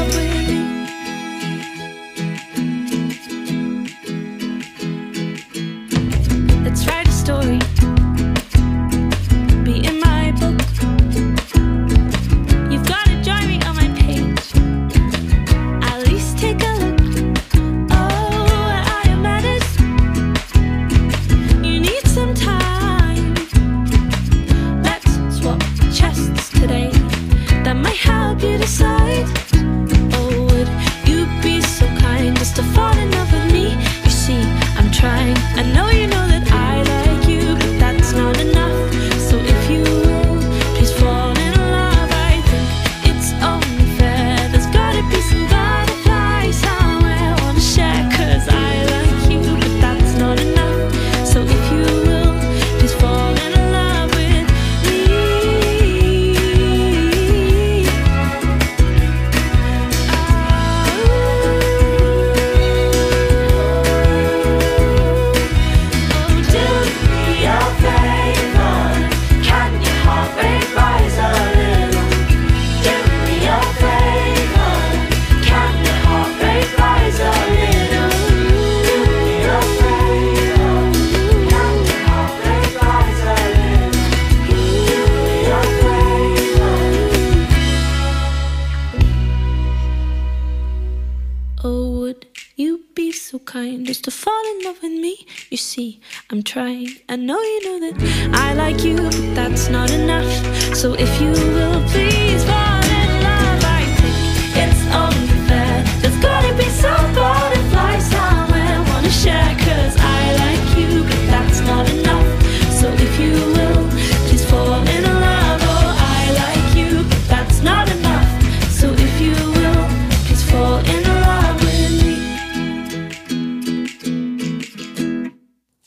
you be so kind as to fall in love with me? You see, I'm trying. I know you know that I like you, but that's not enough. So if you will, please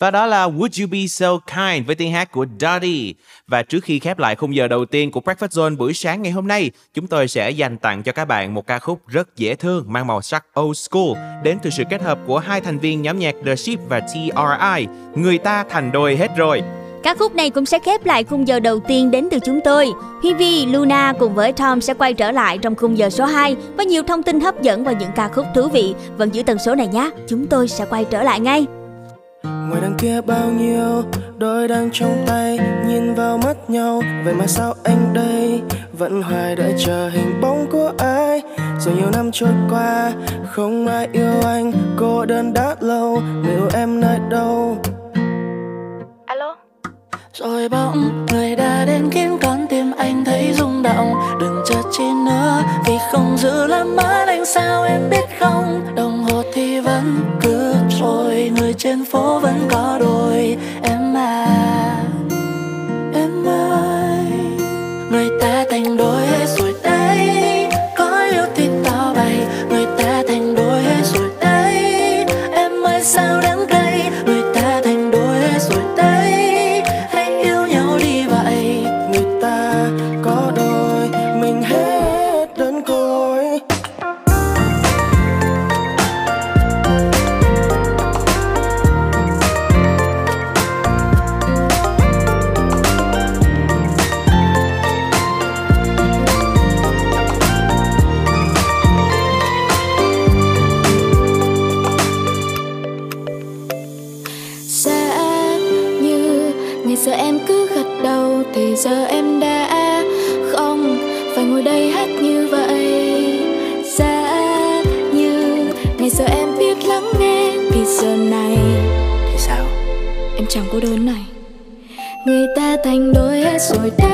Và đó là Would You Be So Kind với tiếng hát của Dottie. Và trước khi khép lại khung giờ đầu tiên của Breakfast Zone buổi sáng ngày hôm nay, chúng tôi sẽ dành tặng cho các bạn một ca khúc rất dễ thương mang màu sắc old school đến từ sự kết hợp của hai thành viên nhóm nhạc The Ship và TRI. Người ta thành đôi hết rồi. ca khúc này cũng sẽ khép lại khung giờ đầu tiên đến từ chúng tôi. Hivi, Luna cùng với Tom sẽ quay trở lại trong khung giờ số 2 với nhiều thông tin hấp dẫn và những ca khúc thú vị. Vẫn giữ tần số này nhé, chúng tôi sẽ quay trở lại ngay. Ngoài đằng kia bao nhiêu đôi đang trong tay nhìn vào mắt nhau. Vậy mà sao anh đây? Vẫn hoài đợi chờ hình bóng của ai? Rồi nhiều năm trôi qua không ai yêu anh. Cô đơn đã lâu liệu em nơi đâu? Alo? Rồi bỗng người đã đến khiến con tim anh thấy rung động. Đừng chờ chi nữa vì không giữ làm mất anh sao em biết không? Đồng hồ thì vẫn phố vẫn có thành đôi hết rồi đã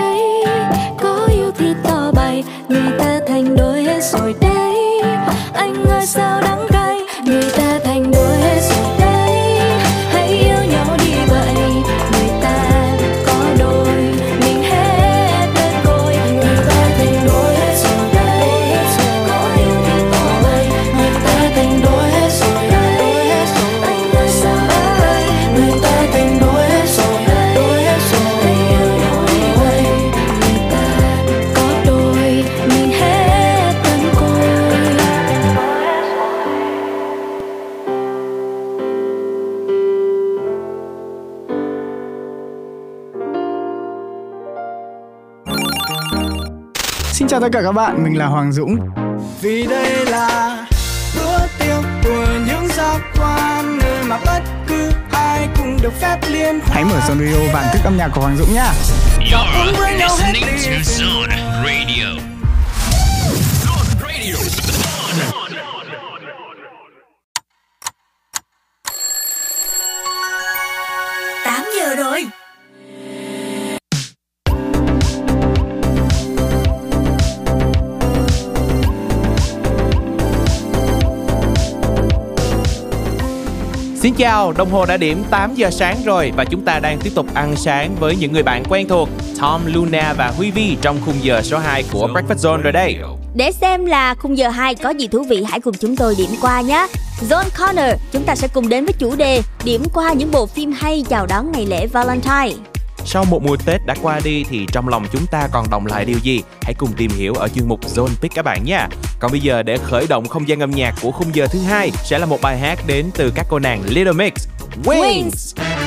chào tất cả các bạn, mình là Hoàng Dũng. vì đây là bữa tiệc của những giác quan nơi mà bất cứ ai cũng được phép liên hoan Hãy mở Zone Radio và thức âm nhạc của Hoàng Dũng nhá. You're listening to Zone Radio. Zone chào, đồng hồ đã điểm 8 giờ sáng rồi và chúng ta đang tiếp tục ăn sáng với những người bạn quen thuộc Tom, Luna và Huy Vi trong khung giờ số 2 của Breakfast Zone rồi đây. Để xem là khung giờ 2 có gì thú vị hãy cùng chúng tôi điểm qua nhé. Zone Corner, chúng ta sẽ cùng đến với chủ đề điểm qua những bộ phim hay chào đón ngày lễ Valentine. Sau một mùa Tết đã qua đi thì trong lòng chúng ta còn động lại điều gì? Hãy cùng tìm hiểu ở chuyên mục Zone Pick các bạn nha. Còn bây giờ để khởi động không gian âm nhạc của khung giờ thứ hai sẽ là một bài hát đến từ các cô nàng Little Mix. Wings. Wings.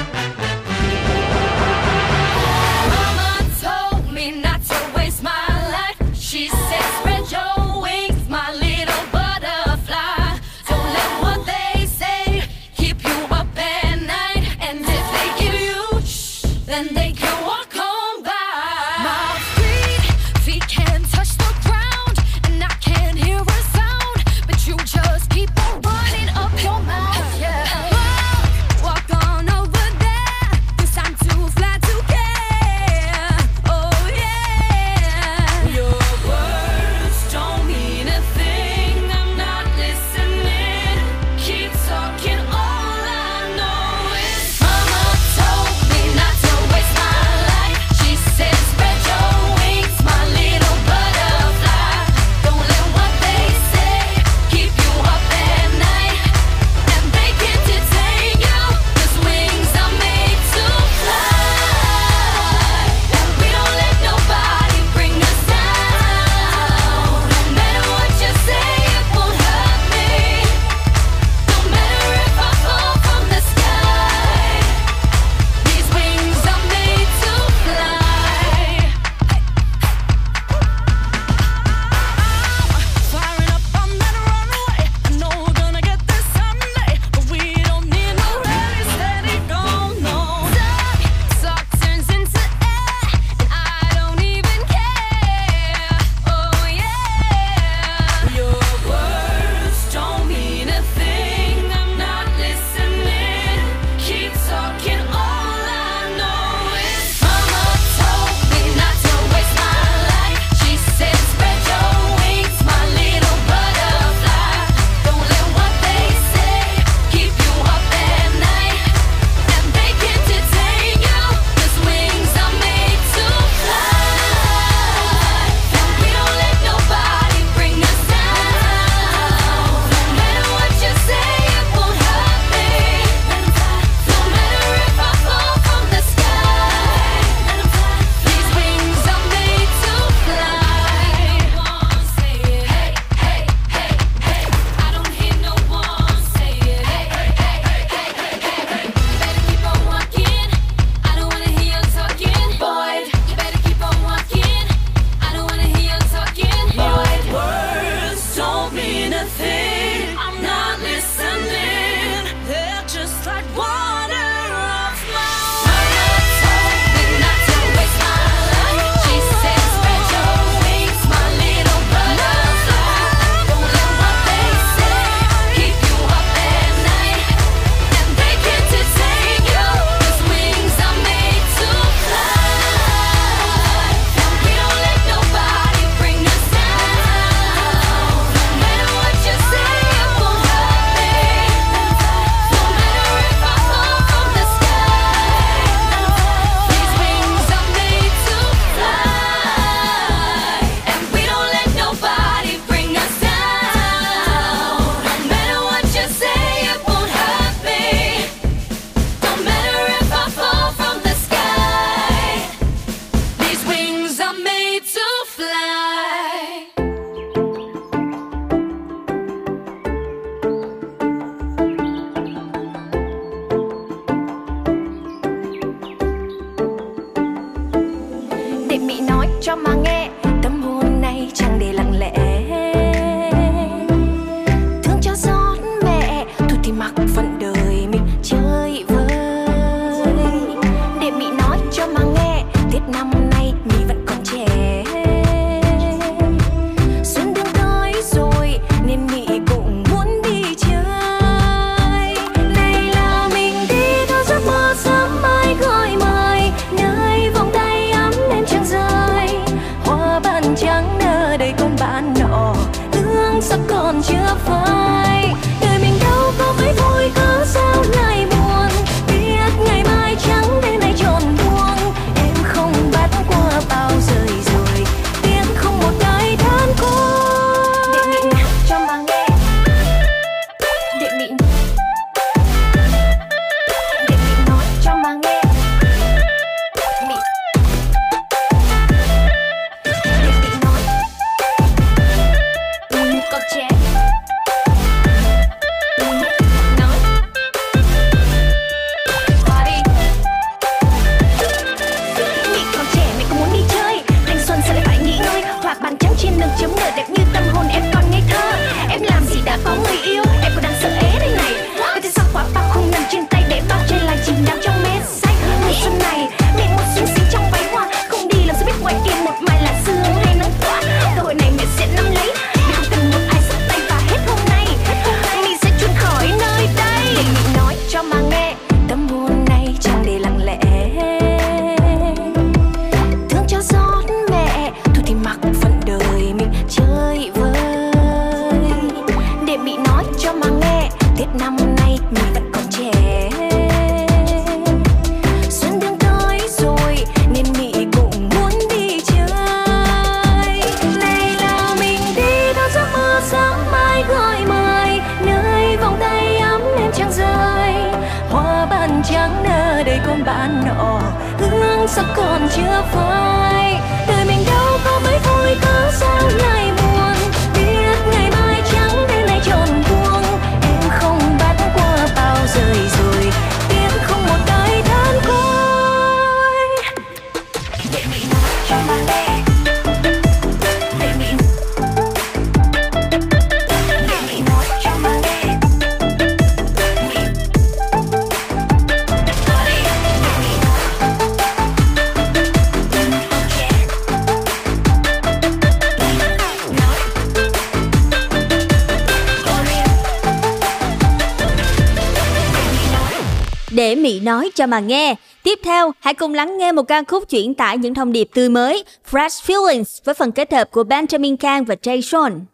để Mỹ nói cho mà nghe. Tiếp theo, hãy cùng lắng nghe một ca khúc chuyển tải những thông điệp tươi mới, Fresh Feelings với phần kết hợp của Benjamin Kang và Jay Sean.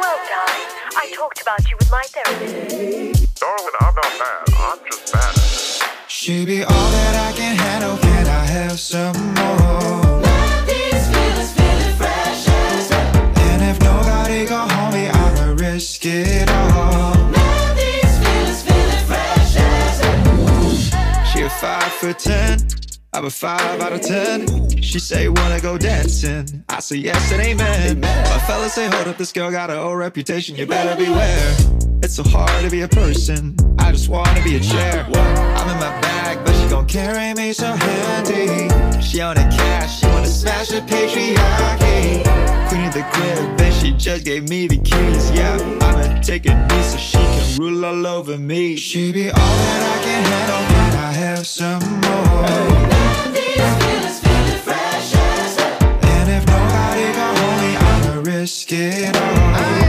Well, darling, I talked about you with my therapist. Darling, I'm not mad. I'm just mad. She be all that I can handle. Can I have some more? for 10. I'm a 5 out of 10. She say, wanna go dancing. I say, yes and amen. My fellas say, hold up, this girl got her old reputation. You better beware. It's so hard to be a person. I just wanna be a chair. I'm in my bag, but she gon' carry me so handy. She on a cash, she wanna smash the patriarchy. Queen of the crib, bitch, she just gave me the keys. Yeah, I'ma take a knee so she can rule all over me. She be all that I can handle have some more. None. And if nobody got me, I'ma risk it all. I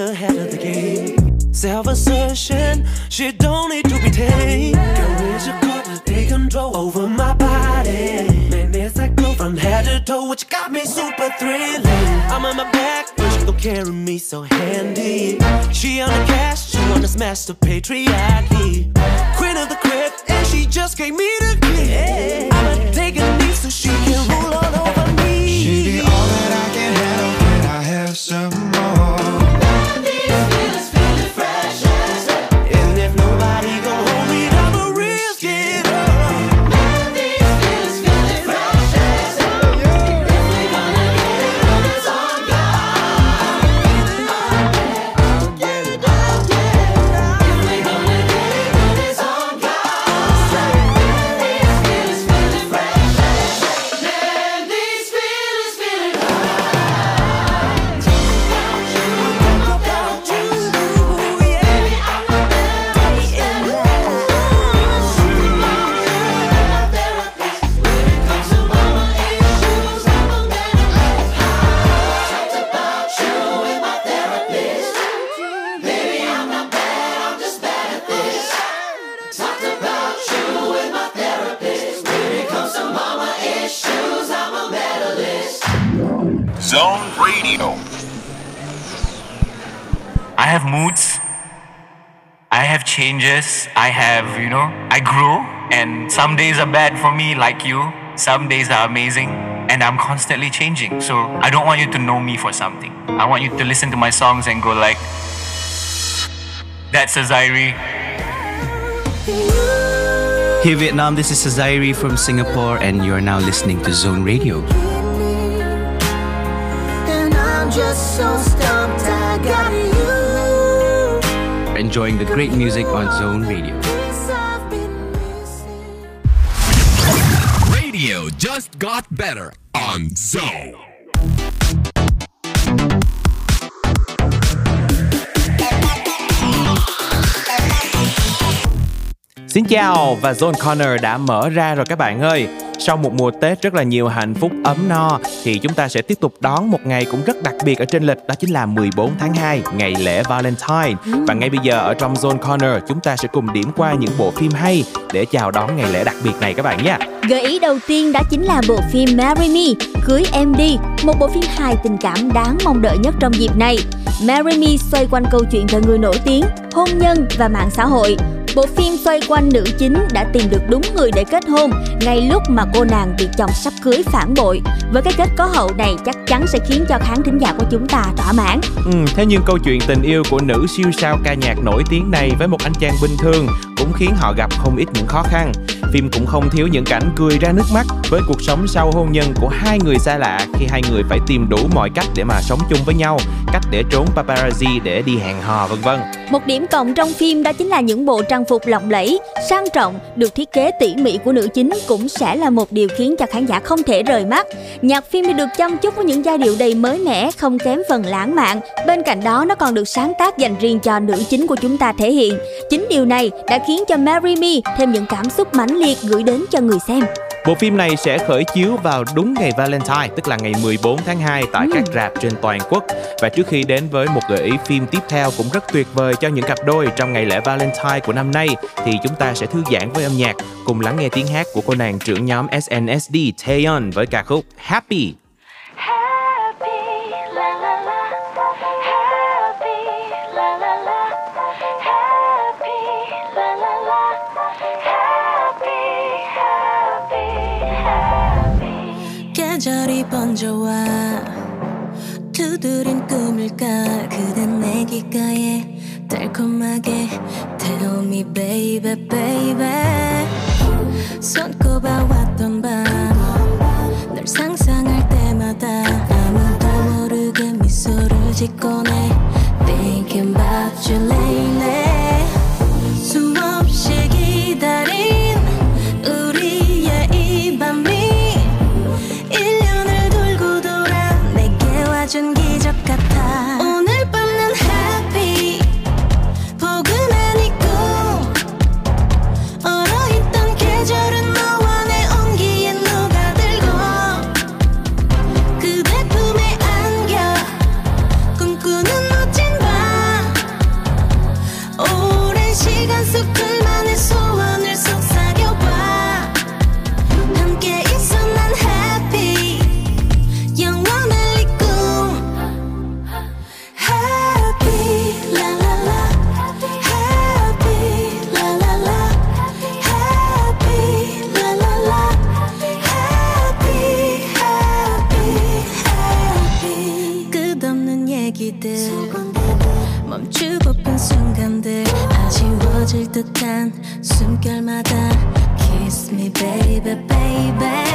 ahead of the game. Self assertion, she don't need to be tamed. Girl Courage accord to take control over my body. Man, as I go from head to toe, which got me super thrilling. I'm on my back, but she gon' carry me so handy. She on the cash, she wanna smash the patriarchy. Queen of the crib, and she just gave me the key. I'ma take a knee so she can rule all over me. She be all that I can handle, can I have some more? Have moods. I have changes. I have, you know, I grow. And some days are bad for me, like you. Some days are amazing. And I'm constantly changing. So I don't want you to know me for something. I want you to listen to my songs and go like, that's a Zairi. Hey Vietnam, this is Sazairi from Singapore, and you're now listening to Zone Radio. And I'm just so stumped I got you Enjoying the great music on Zone Radio. Radio just got better on Zone. Xin chào và Zone Corner đã mở ra rồi các bạn ơi. Sau một mùa Tết rất là nhiều hạnh phúc ấm no thì chúng ta sẽ tiếp tục đón một ngày cũng rất đặc biệt ở trên lịch đó chính là 14 tháng 2, ngày lễ Valentine. Và ngay bây giờ ở trong Zone Corner chúng ta sẽ cùng điểm qua những bộ phim hay để chào đón ngày lễ đặc biệt này các bạn nhé. Gợi ý đầu tiên đó chính là bộ phim Marry Me, Cưới Em Đi, một bộ phim hài tình cảm đáng mong đợi nhất trong dịp này. Marry Me xoay quanh câu chuyện về người nổi tiếng, hôn nhân và mạng xã hội. Bộ phim xoay quanh nữ chính đã tìm được đúng người để kết hôn ngay lúc mà cô nàng bị chồng sắp cưới phản bội. Với cái kết có hậu này chắc chắn sẽ khiến cho khán thính giả của chúng ta thỏa mãn. Ừ, thế nhưng câu chuyện tình yêu của nữ siêu sao ca nhạc nổi tiếng này với một anh chàng bình thường cũng khiến họ gặp không ít những khó khăn. Phim cũng không thiếu những cảnh cười ra nước mắt với cuộc sống sau hôn nhân của hai người xa lạ khi hai người phải tìm đủ mọi cách để mà sống chung với nhau, cách để trốn paparazzi để đi hẹn hò vân vân. Một điểm cộng trong phim đó chính là những bộ trang phục lộng lẫy, sang trọng, được thiết kế tỉ mỉ của nữ chính cũng sẽ là một điều khiến cho khán giả không thể rời mắt. Nhạc phim thì được chăm chút với những giai điệu đầy mới mẻ, không kém phần lãng mạn. Bên cạnh đó nó còn được sáng tác dành riêng cho nữ chính của chúng ta thể hiện. Chính điều này đã khiến cho Marry Me thêm những cảm xúc mãnh liệt gửi đến cho người xem. Bộ phim này sẽ khởi chiếu vào đúng ngày Valentine, tức là ngày 14 tháng 2 tại các rạp trên toàn quốc. Và trước khi đến với một gợi ý phim tiếp theo cũng rất tuyệt vời cho những cặp đôi trong ngày lễ Valentine của năm nay, thì chúng ta sẽ thư giãn với âm nhạc, cùng lắng nghe tiếng hát của cô nàng trưởng nhóm SNSD Taeyeon với ca khúc Happy. 계 번져와. 두드린 꿈일까? 그댄 내 귓가에 달콤하게 Tell me baby baby. 손꼽아 왔던 밤널 상상할 때마다 아무도 모르게 미소를 짓곤 해 Thinking about you lately 숨결마다 Kiss me baby baby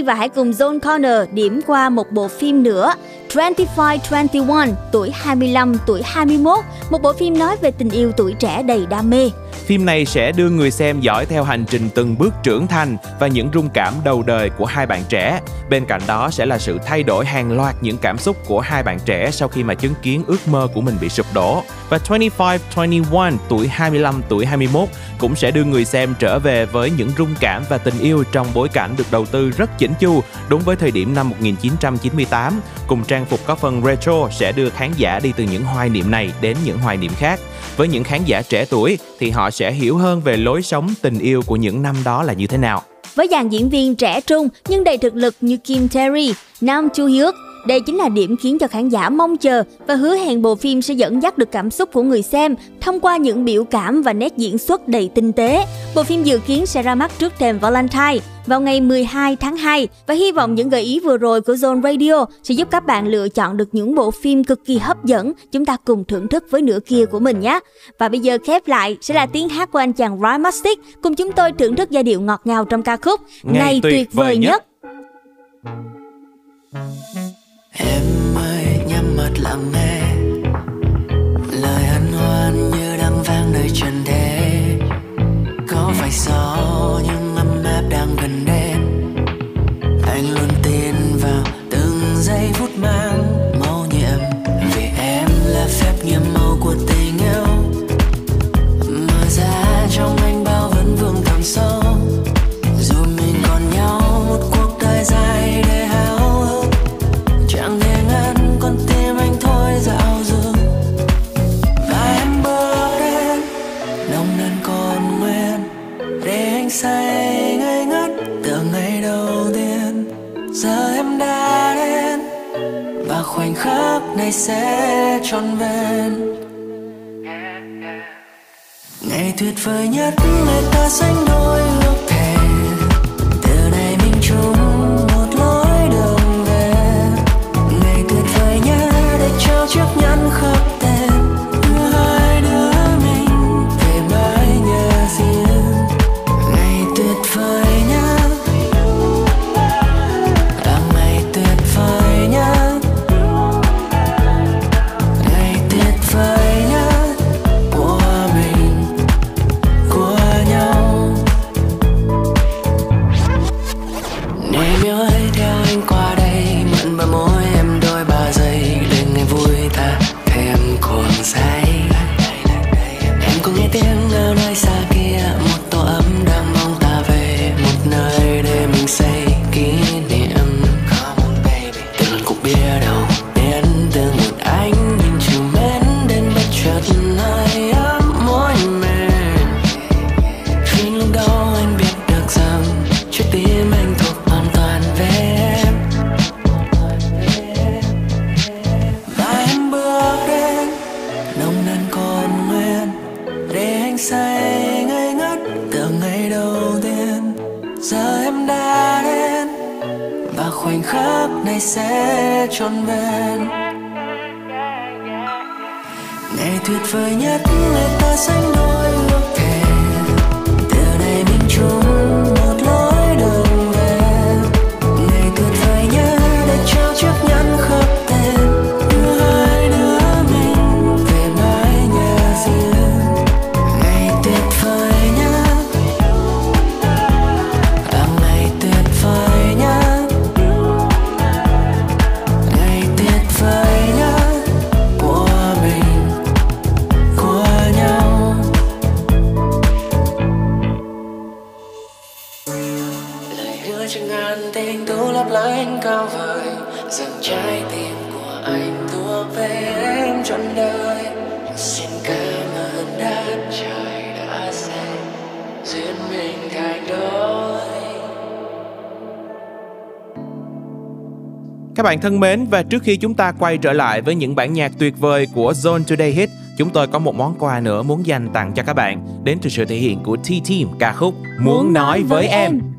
Và hãy cùng Zone Corner điểm qua một bộ phim nữa 2521, tuổi 25, tuổi 21, một bộ phim nói về tình yêu tuổi trẻ đầy đam mê. Phim này sẽ đưa người xem dõi theo hành trình từng bước trưởng thành và những rung cảm đầu đời của hai bạn trẻ. Bên cạnh đó sẽ là sự thay đổi hàng loạt những cảm xúc của hai bạn trẻ sau khi mà chứng kiến ước mơ của mình bị sụp đổ. Và 25-21, tuổi 25, tuổi 21 cũng sẽ đưa người xem trở về với những rung cảm và tình yêu trong bối cảnh được đầu tư rất chỉnh chu đúng với thời điểm năm 1998 cùng trang phục có phần retro sẽ đưa khán giả đi từ những hoài niệm này đến những hoài niệm khác. Với những khán giả trẻ tuổi thì họ sẽ hiểu hơn về lối sống tình yêu của những năm đó là như thế nào. Với dàn diễn viên trẻ trung nhưng đầy thực lực như Kim Terry, Nam Chu Hyuk, đây chính là điểm khiến cho khán giả mong chờ và hứa hẹn bộ phim sẽ dẫn dắt được cảm xúc của người xem thông qua những biểu cảm và nét diễn xuất đầy tinh tế. Bộ phim dự kiến sẽ ra mắt trước thềm Valentine vào ngày 12 tháng 2 và hy vọng những gợi ý vừa rồi của Zone Radio sẽ giúp các bạn lựa chọn được những bộ phim cực kỳ hấp dẫn chúng ta cùng thưởng thức với nửa kia của mình nhé. Và bây giờ khép lại sẽ là tiếng hát của anh chàng Rhymastic cùng chúng tôi thưởng thức giai điệu ngọt ngào trong ca khúc Ngày, tuyệt vời nhất. Em ơi, nhắm mắt lặng nghe. Lời hân hoan như đang vang nơi trần thế. Có phải gió nhưng âm áp đang gần đến? Anh luôn tin vào từng giây phút mang màu nhiệm. Vì em là phép nhiệm màu của tình yêu. Mở ra trong anh bao vấn vương thẳm sâu. Tuyệt vời nhất. người Các bạn thân mến, và trước khi chúng ta quay trở lại với những bản nhạc tuyệt vời của Zone Today Hit, chúng tôi có một món quà nữa muốn dành tặng cho các bạn đến từ sự thể hiện của T-Team ca khúc Muốn Nói Với Em. em.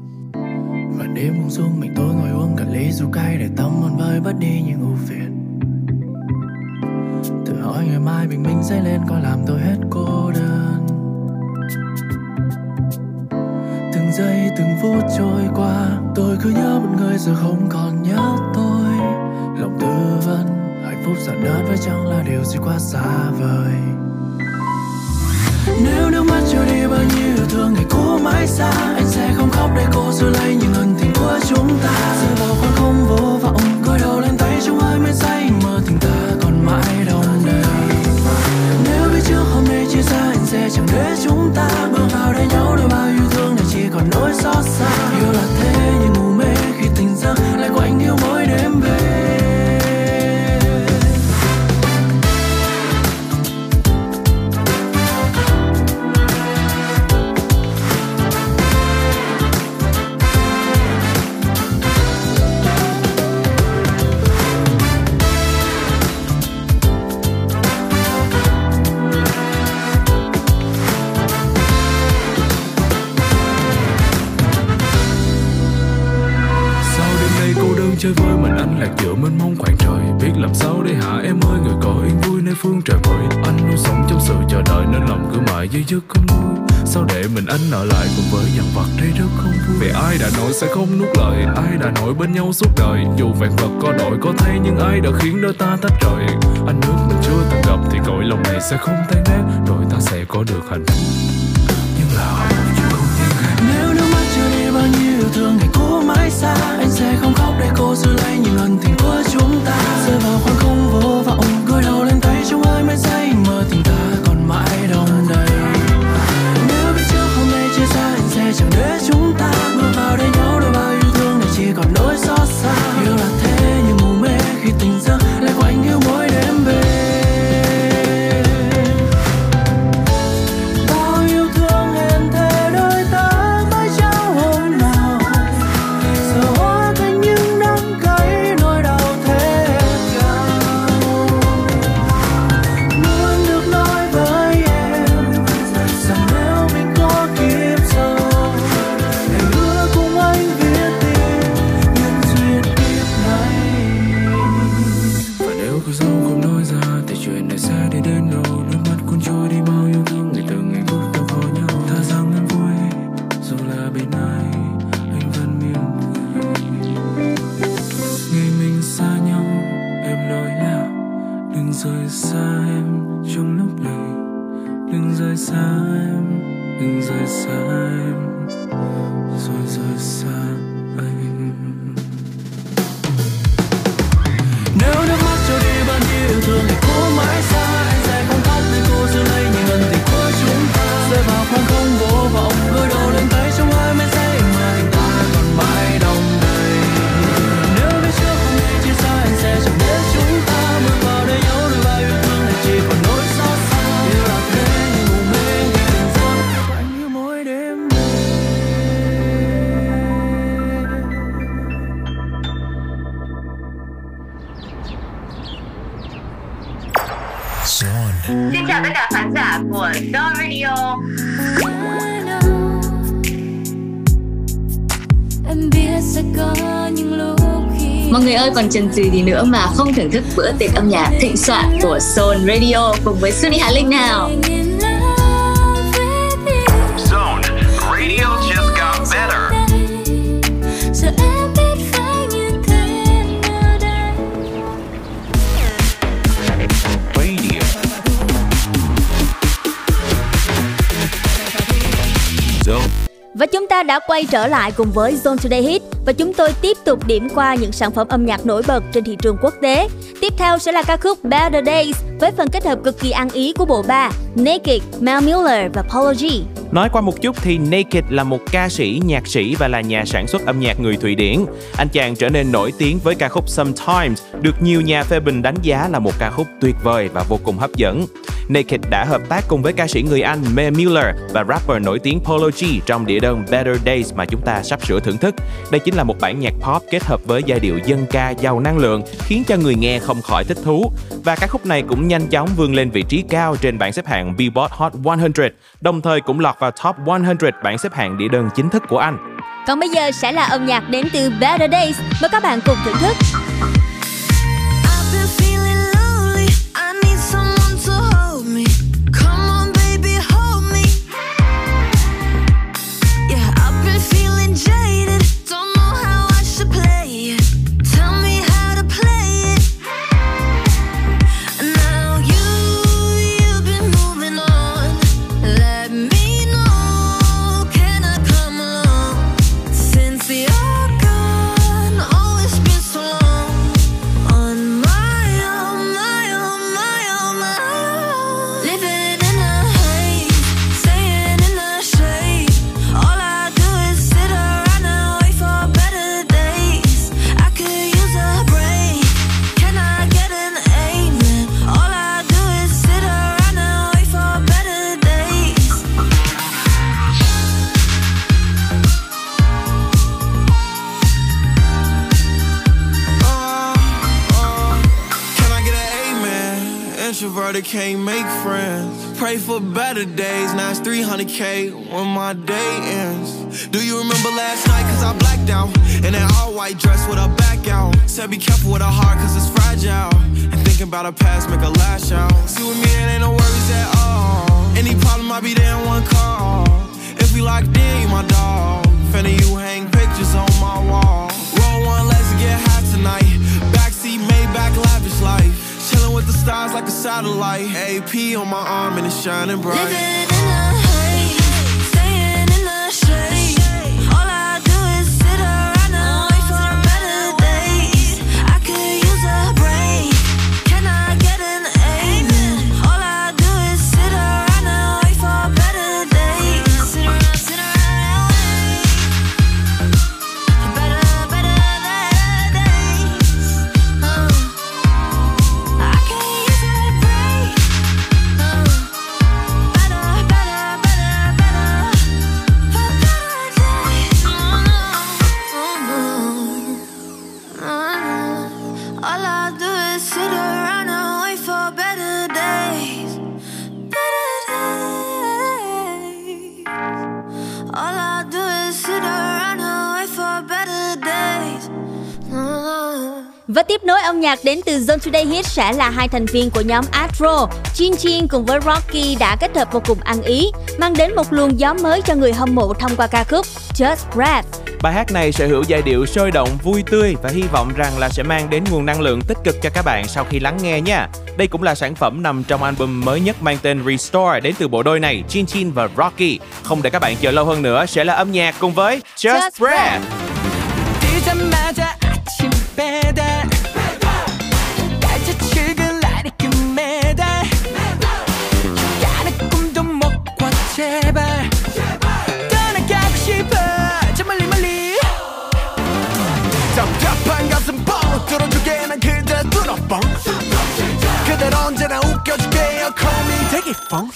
nợ lại cùng với dằn vật. Thấy rất không vui. Vì ai đã nói sẽ không nuốt lời? Ai đã nói bên nhau suốt đời? Dù vạn vật có đổi, có thay, nhưng ai đã khiến đôi ta tách rời? Anh nước mình chưa từng gặp thì cõi lòng này sẽ không tan nát rồi ta sẽ có được hạnh phúc. Nhưng là hạnh phúc không dễ nếu nước mắt chưa đi bao nhiêu thương, ngày cũ mãi xa. Anh sẽ không khóc để cô giữ lấy những lần tình của chúng ta. Rơi vào khoảng không vô vọng gối đầu lên tay trong ai mới say mơ tình ta còn mãi đông đầy. chẳng để chúng ta bước vào đây nhau chừ gì nữa mà không thưởng thức bữa tiệc âm nhạc thịnh soạn của Soul Radio cùng với Sunny Hà Linh nào. Zone. Radio just got better. Giờ em biết phải như thế nào đây Radio. Zone. Và chúng ta đã quay trở lại cùng với Zone Today Hit và chúng tôi tiếp tục điểm qua những sản phẩm âm nhạc nổi bật trên thị trường quốc tế. Tiếp theo sẽ là ca khúc Better Days với phần kết hợp cực kỳ ăn ý của bộ ba Naked, Mel Miller và Polo G. Nói qua một chút thì Naked là một ca sĩ, nhạc sĩ và là nhà sản xuất âm nhạc người Thụy Điển. Anh chàng trở nên nổi tiếng với ca khúc Sometimes, được nhiều nhà phê bình đánh giá là một ca khúc tuyệt vời và vô cùng hấp dẫn. Naked đã hợp tác cùng với ca sĩ người Anh Mae Miller và rapper nổi tiếng Polo G trong đĩa đơn Better Days mà chúng ta sắp sửa thưởng thức. Đây chính là một bản nhạc pop kết hợp với giai điệu dân ca giàu năng lượng, khiến cho người nghe không khỏi thích thú. Và ca khúc này cũng nhanh chóng vươn lên vị trí cao trên bảng xếp hạng Billboard Hot 100, đồng thời cũng lọt vào top 100 bảng xếp hạng đĩa đơn chính thức của anh. Còn bây giờ sẽ là âm nhạc đến từ Better Days. Mời các bạn cùng thưởng thức. Introverted can't make friends. Pray for better days. Now it's 300k when my day ends. Do you remember last night? Cause I blacked out. In an all white dress with a back out. Said be careful with her heart cause it's fragile. And thinking about her past make her lash out. See with me, it ain't no worries at all. Any problem, I'll be there in one call. If we locked in, you my dog. Finna you hang pictures on my wall. Roll one, let's get high tonight. Stars like a satellite. AP on my arm and it's shining bright. Living in a haze, staying in the shade. Và tiếp nối âm nhạc đến từ Zone Today Hit sẽ là hai thành viên của nhóm Astro, Chin Chin cùng với Rocky đã kết hợp vô cùng ăn ý, mang đến một luồng gió mới cho người hâm mộ thông qua ca khúc Just Breath. Bài hát này sở hữu giai điệu sôi động, vui tươi và hy vọng rằng là sẽ mang đến nguồn năng lượng tích cực cho các bạn sau khi lắng nghe nha. Đây cũng là sản phẩm nằm trong album mới nhất mang tên Restore đến từ bộ đôi này, Chin Chin và Rocky. Không để các bạn chờ lâu hơn nữa sẽ là âm nhạc cùng với Just, Just Breath. 뛰 뻥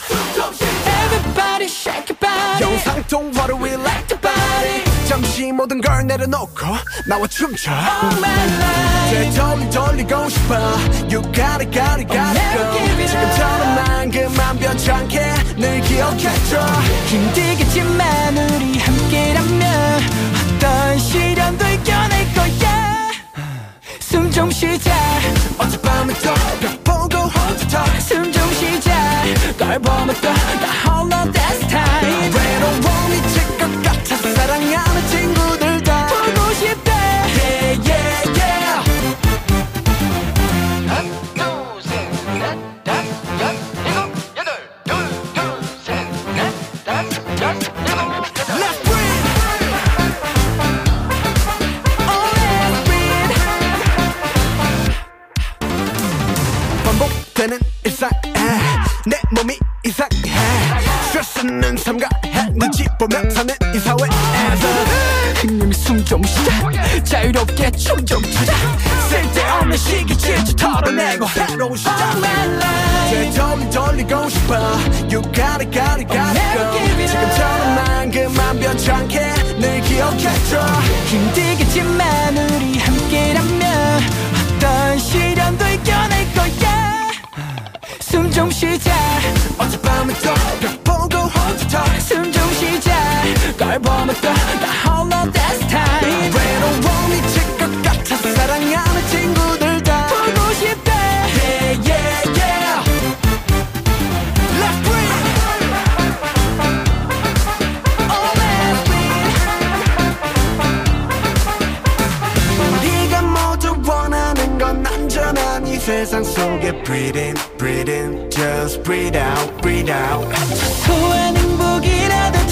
Everybody shake your body. 영상 통화로 we like to party 잠시 모든 걸 내려놓고 나와 춤춰. All my life. 되돌리 돌리고 싶어. You got it got it got it go 지금처럼만 그만 변치 않게 늘 기억해줘. 힘들겠지만 우리 함께라면 어떤 시련도 이겨낼 거야 숨좀 쉬자. 어젯밤에 또벽 보고 혼자 더숨좀 쉬자. 널 보면 또나 홀로 that's time 외로움이 지금 없는 삼가해 눈치 보며 사는 이 사회에서 흥님이 숨좀 쉬자. 자유롭게 춤좀 추자. 쓸데없는 시기 질주 털어내고 해로운 시작. 되돌리 돌리고 싶어. You gotta gotta gotta go. 지금처럼 난 그만 변치 않게 늘 기억해줘. 힘들겠지만 우리 함께라면 어떤 시련도 이겨낼 거야. 숨 좀 쉬자. 어젯밤에 또 널 보면서 나 홀로 this time 외로워 미칠 것 같아 사랑하는 친구들 다 보고 싶대 yeah yeah yeah Let's breathe Oh let's breathe 우리가 모두 원하는 건 안전한 이 세상 속에 Breathe in, breathe in, just breathe out, breathe out 소한 행복이라도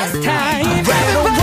last time.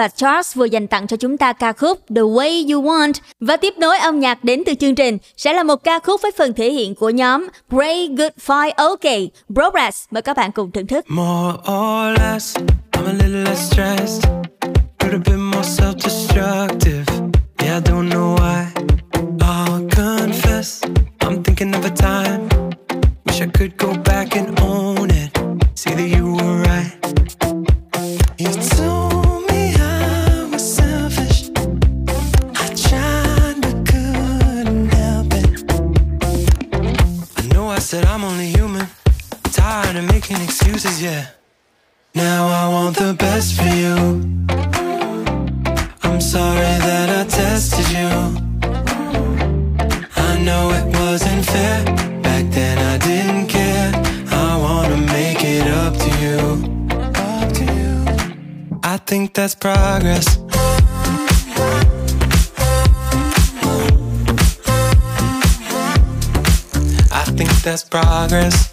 và Charles vừa dành tặng cho chúng ta ca khúc The Way You Want. Và tiếp nối âm nhạc đến từ chương trình sẽ là một ca khúc với phần thể hiện của nhóm Grey Good Fight OK, Bro Mời các bạn cùng thưởng thức. More or less, I'm a little less stressed. Now I want the best for you. I'm sorry that I tested you. I know it wasn't fair. Back then I didn't care. I wanna make it up to you. Up to you. I think that's progress. I think that's progress.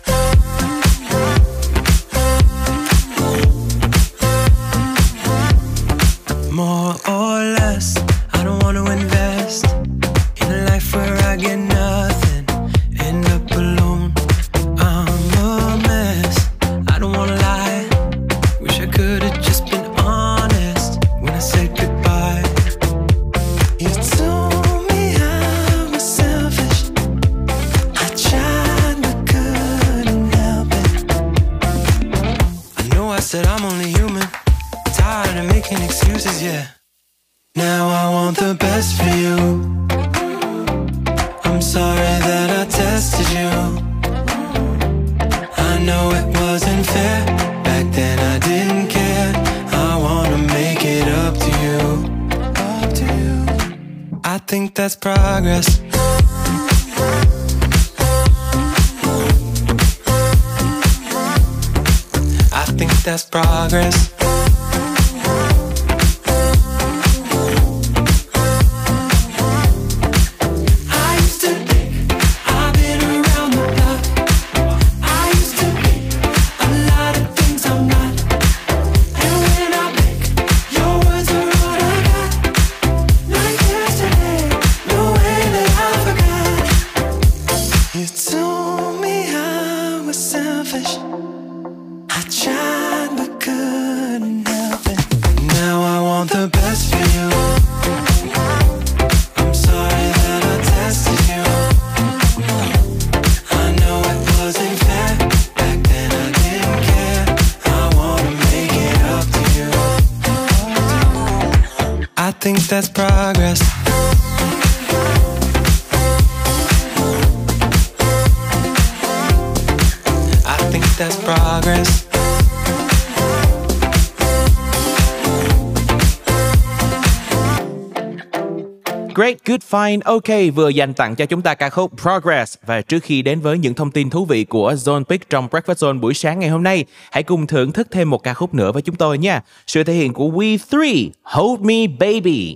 Fine OK vừa dành tặng cho chúng ta ca khúc Progress và trước khi đến với những thông tin thú vị của Zone Pick trong Breakfast Zone buổi sáng ngày hôm nay, hãy cùng thưởng thức thêm một ca khúc nữa với chúng tôi nha. Sự thể hiện của We3, Hold Me Baby.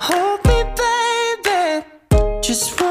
Hold me baby, just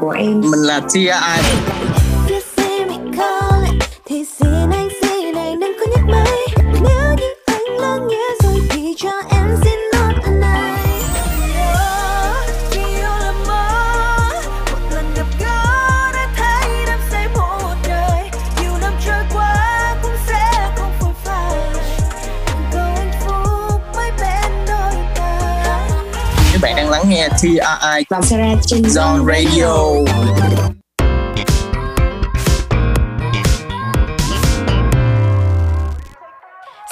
producer của em. TRI trên Zone Radio.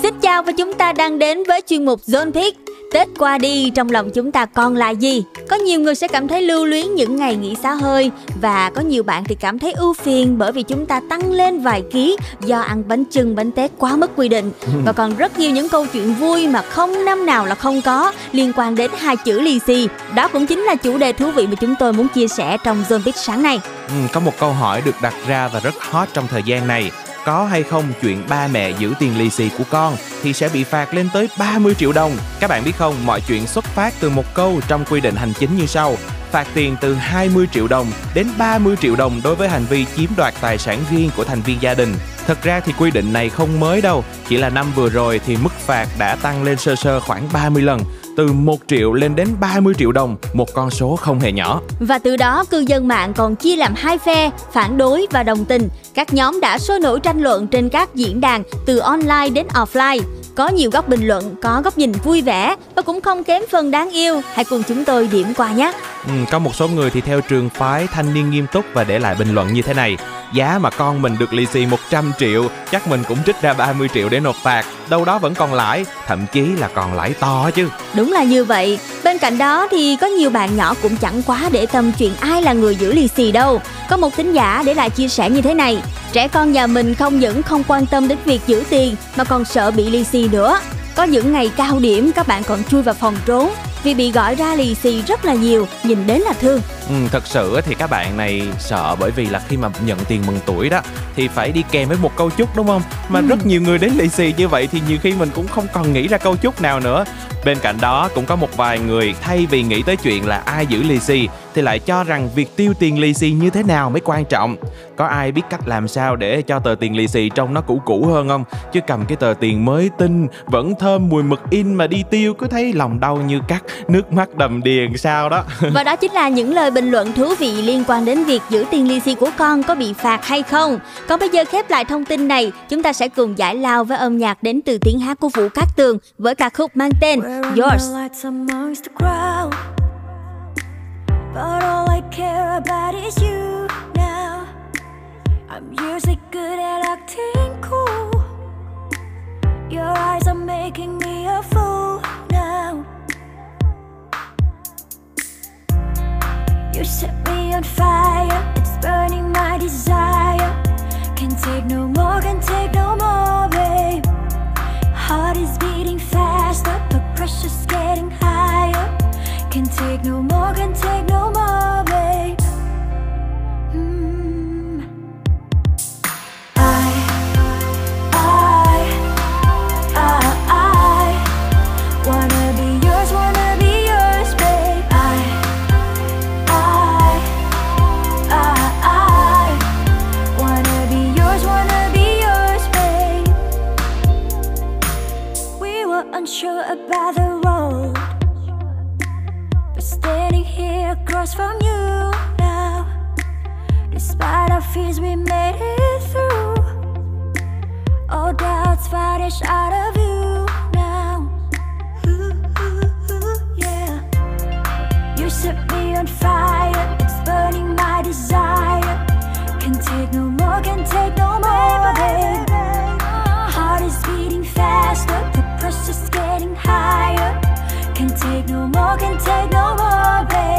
Xin chào và chúng ta đang đến với chuyên mục Zone Pick. Tết qua đi, trong lòng chúng ta còn lại gì? Có nhiều người sẽ cảm thấy lưu luyến những ngày nghỉ xả hơi và có nhiều bạn thì cảm thấy ưu phiền bởi vì chúng ta tăng lên vài ký do ăn bánh chưng bánh tét quá mức quy định và còn rất nhiều những câu chuyện vui mà không năm nào là không có liên quan đến hai chữ lì xì. Đó cũng chính là chủ đề thú vị mà chúng tôi muốn chia sẻ trong Zone sáng nay. Ừ, có một câu hỏi được đặt ra và rất hot trong thời gian này. Có hay không chuyện ba mẹ giữ tiền lì xì của con thì sẽ bị phạt lên tới 30 triệu đồng. Các bạn biết không, mọi chuyện xuất phát từ một câu trong quy định hành chính như sau. Phạt tiền từ 20 triệu đồng đến 30 triệu đồng đối với hành vi chiếm đoạt tài sản riêng của thành viên gia đình. Thật ra thì quy định này không mới đâu, chỉ là năm vừa rồi thì mức phạt đã tăng lên sơ sơ khoảng 30 lần, từ 1 triệu lên đến 30 triệu đồng, một con số không hề nhỏ. Và từ đó cư dân mạng còn chia làm hai phe, phản đối và đồng tình. Các nhóm đã sôi nổi tranh luận trên các diễn đàn từ online đến offline. Có nhiều góc bình luận, có góc nhìn vui vẻ và cũng không kém phần đáng yêu. Hãy cùng chúng tôi điểm qua nhé. Ừ, có một số người thì theo trường phái thanh niên nghiêm túc và để lại bình luận như thế này. Giá mà con mình được lì xì 100 triệu, chắc mình cũng trích ra 30 triệu để nộp phạt. Đâu đó vẫn còn lãi, thậm chí là còn lãi to chứ. Đúng là như vậy. Bên cạnh đó thì có nhiều bạn nhỏ cũng chẳng quá để tâm chuyện ai là người giữ lì xì đâu. Có một tính giả để lại chia sẻ như thế này. Trẻ con nhà mình không những không quan tâm đến việc giữ tiền mà còn sợ bị lì xì nữa. Có những ngày cao điểm các bạn còn chui vào phòng trốn vì bị gọi ra lì xì rất là nhiều, nhìn đến là thương. Ừ, thật sự thì các bạn này sợ bởi vì là khi mà nhận tiền mừng tuổi đó thì phải đi kèm với một câu chúc đúng không? Mà Ừ. rất nhiều người đến lì xì như vậy thì nhiều khi mình cũng không còn nghĩ ra câu chúc nào nữa. Bên cạnh đó cũng có một vài người thay vì nghĩ tới chuyện là ai giữ lì xì thì lại cho rằng việc tiêu tiền lì xì như thế nào mới quan trọng. Có ai biết cách làm sao để cho tờ tiền lì xì trông nó cũ cũ hơn không? Chứ cầm cái tờ tiền mới tinh, vẫn thơm mùi mực in mà đi tiêu cứ thấy lòng đau như cắt, nước mắt đầm đìa sao đó. Và đó chính là những lời bình luận thú vị liên quan đến việc giữ tiền lì xì của con có bị phạt hay không. Còn bây giờ khép lại thông tin này, chúng ta sẽ cùng giải lao với âm nhạc đến từ tiếng hát của Vũ Cát Tường với ca khúc mang tên Yours. But all I care about is you now. I'm usually good at acting cool. Your eyes are making me a fool You set me on fire, it's burning my desire. Can't take no more, can't take no more, babe. Heart is beating faster, the pressure's getting higher. Can't take no more, can't take about the road, but standing here across from you now. Despite our fears, we made it through. All doubts vanish out of you now. Ooh, ooh, ooh, yeah. You set me on fire, it's burning my desire. Can't take no more, can't take no more, babe. Higher. Can't take no more, can't take no more, babe.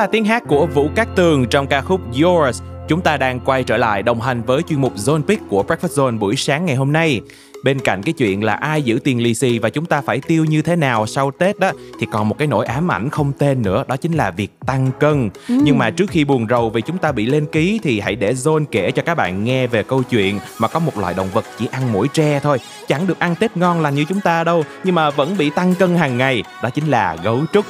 Là tiếng hát của Vũ Cát Tường trong ca khúc Yours. Chúng ta đang quay trở lại đồng hành với chuyên mục Zone Pick của Breakfast Zone buổi sáng ngày hôm nay. Bên cạnh cái chuyện là ai giữ tiền lì xì và chúng ta phải tiêu như thế nào sau Tết đó thì còn một cái nỗi ám ảnh không tên nữa đó chính là việc tăng cân. Ừ. Nhưng mà trước khi buồn rầu vì chúng ta bị lên ký thì hãy để Zone kể cho các bạn nghe về câu chuyện mà có một loài động vật chỉ ăn mỗi tre thôi, chẳng được ăn Tết ngon lành như chúng ta đâu, nhưng mà vẫn bị tăng cân hàng ngày, đó chính là gấu trúc.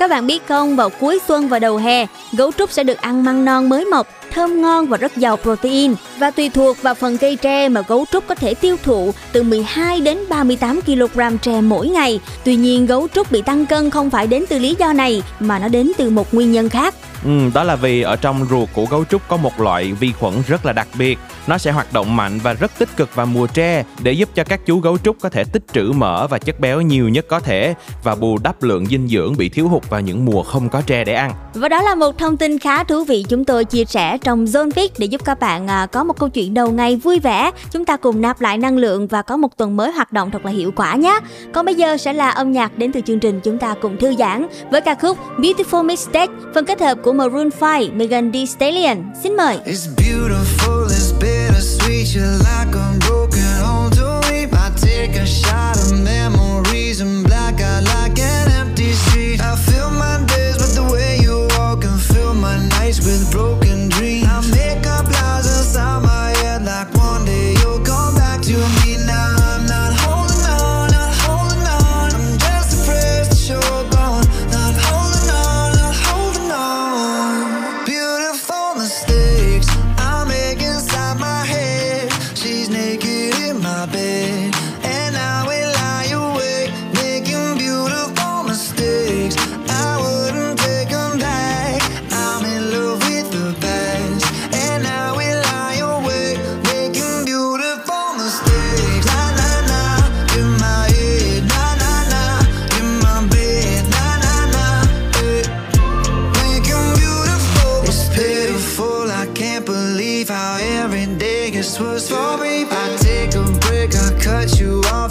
Các bạn biết không, vào cuối xuân và đầu hè, gấu trúc sẽ được ăn măng non mới mọc, thơm ngon và rất giàu protein. Và tùy thuộc vào phần cây tre mà gấu trúc có thể tiêu thụ từ 12 đến 38 kg tre mỗi ngày. Tuy nhiên, gấu trúc bị tăng cân không phải đến từ lý do này mà nó đến từ một nguyên nhân khác. Ừ, đó là vì ở trong ruột của gấu trúc có một loại vi khuẩn rất là đặc biệt. Nó sẽ hoạt động mạnh và rất tích cực vào mùa tre để giúp cho các chú gấu trúc có thể tích trữ mỡ và chất béo nhiều nhất có thể và bù đắp lượng dinh dưỡng bị thiếu hụt vào những mùa không có tre để ăn. Và đó là một thông tin khá thú vị chúng tôi chia sẻ trong Zone Viết để giúp các bạn à, có một câu chuyện đầu ngày vui vẻ. Chúng ta cùng nạp lại năng lượng và có một tuần mới hoạt động thật là hiệu quả nhé. Còn bây giờ sẽ là âm nhạc đến từ chương trình chúng ta cùng thư giãn với ca khúc Beautiful Mistake, phần kết hợp của Maroon 5, Megan Thee Stallion. Xin mời. It's beautiful, it's bittersweet. You're like a broken home to me. I take a shot of memory.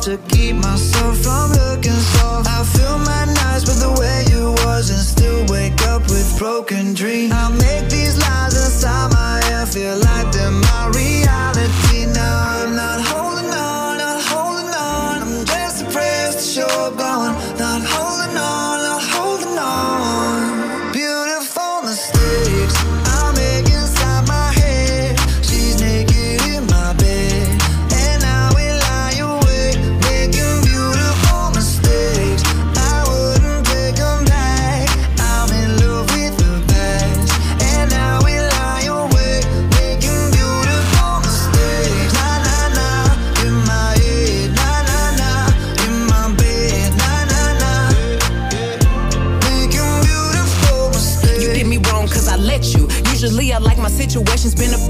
To keep myself from looking soft. I fill my nights with the way you was and still wake up with broken dreams. I make these lies inside my head feel like they're my reality. Now I'm not holding on, not holding on. I'm just depressed, sure gone. Not holding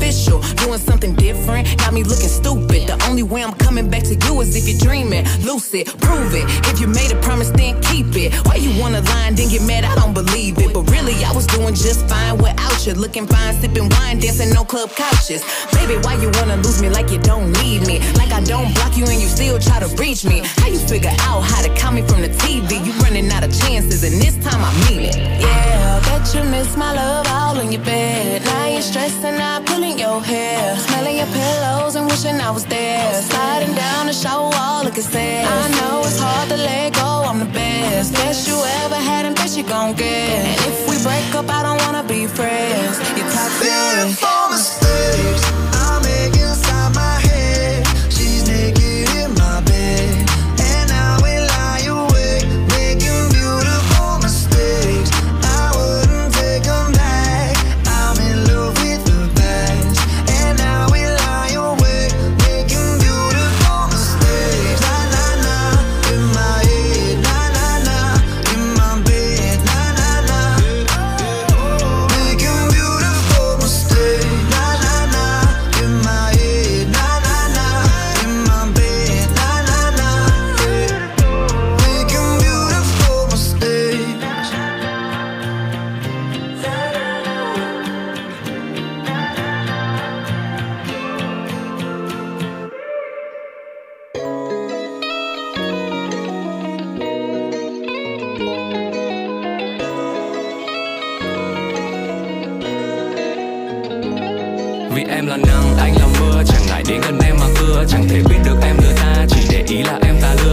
beneficial. Doing something different, got me looking stupid. The only way I'm coming back to you as if you're dreaming. Lucid, prove it. If you made a promise, then keep it. Why you wanna lie then get mad? I don't believe it. But really, I was doing just fine without you. Looking fine, sipping wine, dancing on club couches. Baby, why you wanna lose me like you don't need me? Like I don't block you and you still try to reach me. How you figure out how to call me from the TV? You running out of chances, and this time I mean it. Yeah, I bet you miss my love all in your bed. Now you're stressing out, pulling your hair. Smelling your pillows and wishing I was there. Sliding down the shower wall, looking sad. I know it's hard to let go, I'm the best. Best you ever had and best you gon' get. And if we break up, I don't wanna be friends. You're toxic. Beautiful mistakes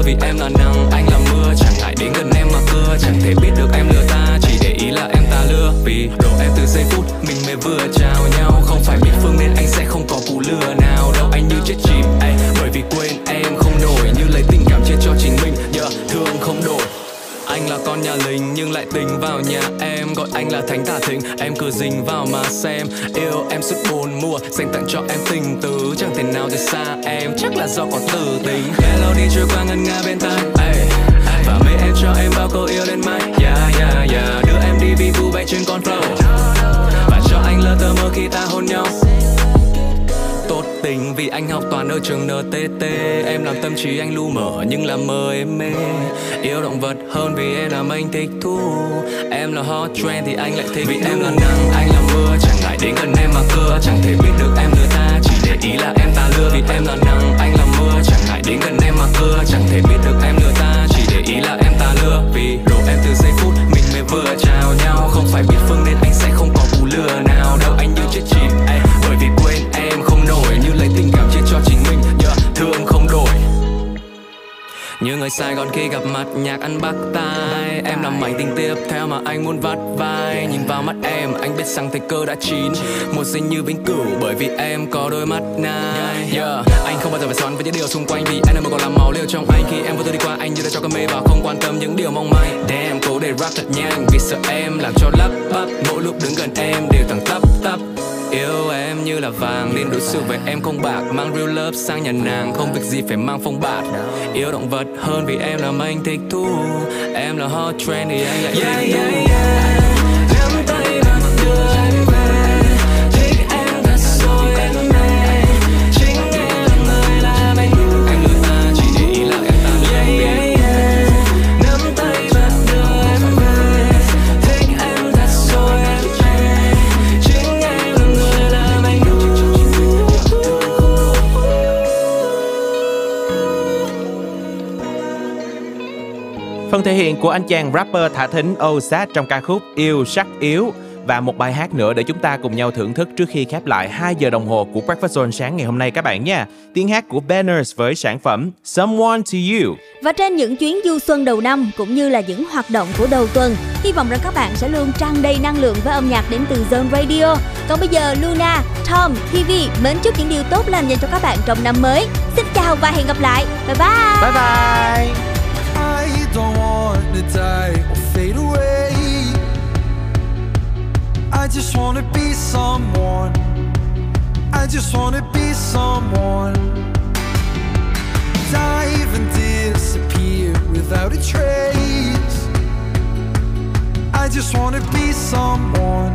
Vì em là nắng, anh là mưa. Chẳng ngại đến gần em mà cưa Chẳng thể biết được em lừa ta Chỉ để ý là em ta lừa. Vì độ em từ giây phút Mình mới vừa chào nhau. Không phải biết phương nên anh sẽ không có cú lừa nào. Đâu Anh như chết chìm ấy Bởi vì quên em không nổi. Như lấy tình cảm chia cho chính mình yeah, Thương không đổi. Anh là con nhà lính nhưng lại tính vào nhà em. Gọi anh là thánh tả thịnh Em cứ dính vào mà xem. Yêu em suốt bốn mùa, Dành tặng cho em tình tứ. Chẳng thể nào rời xa em, Chắc là do có tử tình. Melody trôi qua ngân nga bên tai. Ay. Và mê em cho em bao câu yêu đến mai. Yeah yeah yeah. Đưa em đi vi vu bay trên con flow. Và cho anh lơ tơ mơ khi ta hôn nhau tình vì anh học toàn ở trường NTT Em làm tâm trí anh lu mở nhưng làm mơ em mê. Yêu động vật hơn vì em làm anh thích thú. Em là hot trend thì anh lại thích Vì em là nắng, anh là mưa Chẳng ngại đến gần em mà cưa Chẳng thể biết được em lừa ta Chỉ để ý là em ta lừa. Vì em là nắng, anh là mưa Chẳng ngại đến gần em mà cưa Chẳng thể biết được em lừa ta Chỉ để ý là em ta lừa. Vì độ em từ giây phút mình mới vừa chào nhau. Không phải biết phương nên anh sẽ không có cú lừa. Nào đâu Anh như chết chìm như người Sài Gòn khi gặp mặt, nhạc ăn bắt tai. Em làm mảnh tình tiếp theo mà anh muốn vắt vai. Nhìn vào mắt em, anh biết rằng thời cơ đã chín. Một sinh như vĩnh cửu bởi vì em có đôi mắt nai yeah. Anh không bao giờ phải xoắn với những điều xung quanh Vì anh là một còn làm máu liều trong anh. Khi em vô tư đi qua, anh như đã cho cơn mê vào Không quan tâm những điều mong manh. Damn, cố để rap thật nhanh Vì sợ em làm cho lắp bắp. Mỗi lúc đứng gần em đều thẳng tắp tắp. Yêu em như là vàng nên đối xử với em không bạc. Mang real love sang nhà nàng không việc gì phải mang phong bạt. Yêu động vật hơn vì em làm anh thích thú. Em là hot trend thì anh lại Yeah, thích yeah, thú. yeah. Nắm Phần thể hiện của anh chàng rapper thả thính Osat trong ca khúc Yêu sắc yếu và một bài hát nữa để chúng ta cùng nhau thưởng thức trước khi khép lại 2 giờ đồng hồ của Breakfast Zone sáng ngày hôm nay các bạn nha. Tiếng hát của Banners với sản phẩm Someone to You. Và trên những chuyến du xuân đầu năm cũng như là những hoạt động của đầu tuần, hy vọng rằng các bạn sẽ luôn tràn đầy năng lượng với âm nhạc đến từ Zone Radio. Còn bây giờ Luna, Tom, TV mến chúc những điều tốt lành dành cho các bạn trong năm mới. Xin chào và hẹn gặp lại. Bye bye. Bye bye. Don't want to die or fade away. I just want to be someone. I just want to be someone. Dive and disappear without a trace. I just want to be someone.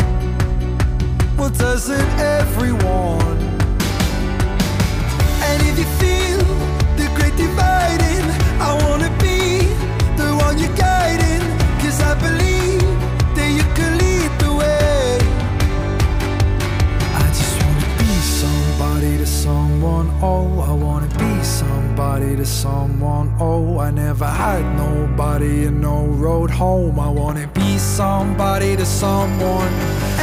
Well, doesn't everyone? And if you feel the great dividing, I wanna be guiding. Cause I believe that you can lead the way. I just wanna be somebody to someone. Oh, I wanna be somebody to someone. Oh, I never had nobody and no road home. I wanna be somebody to someone.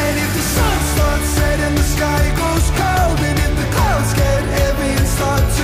And if the sun starts setting, the sky goes cold, and if the clouds get heavy and start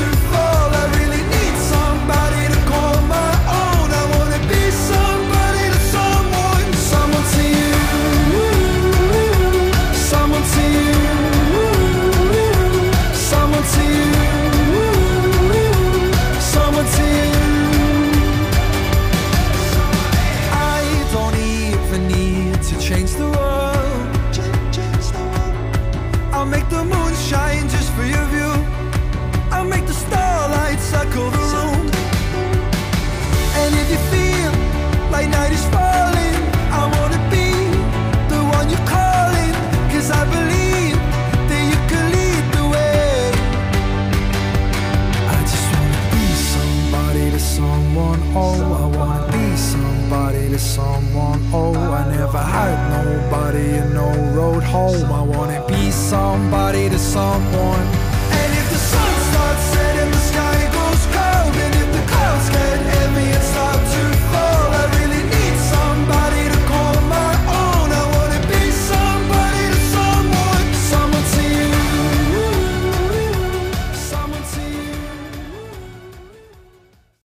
somebody to someone.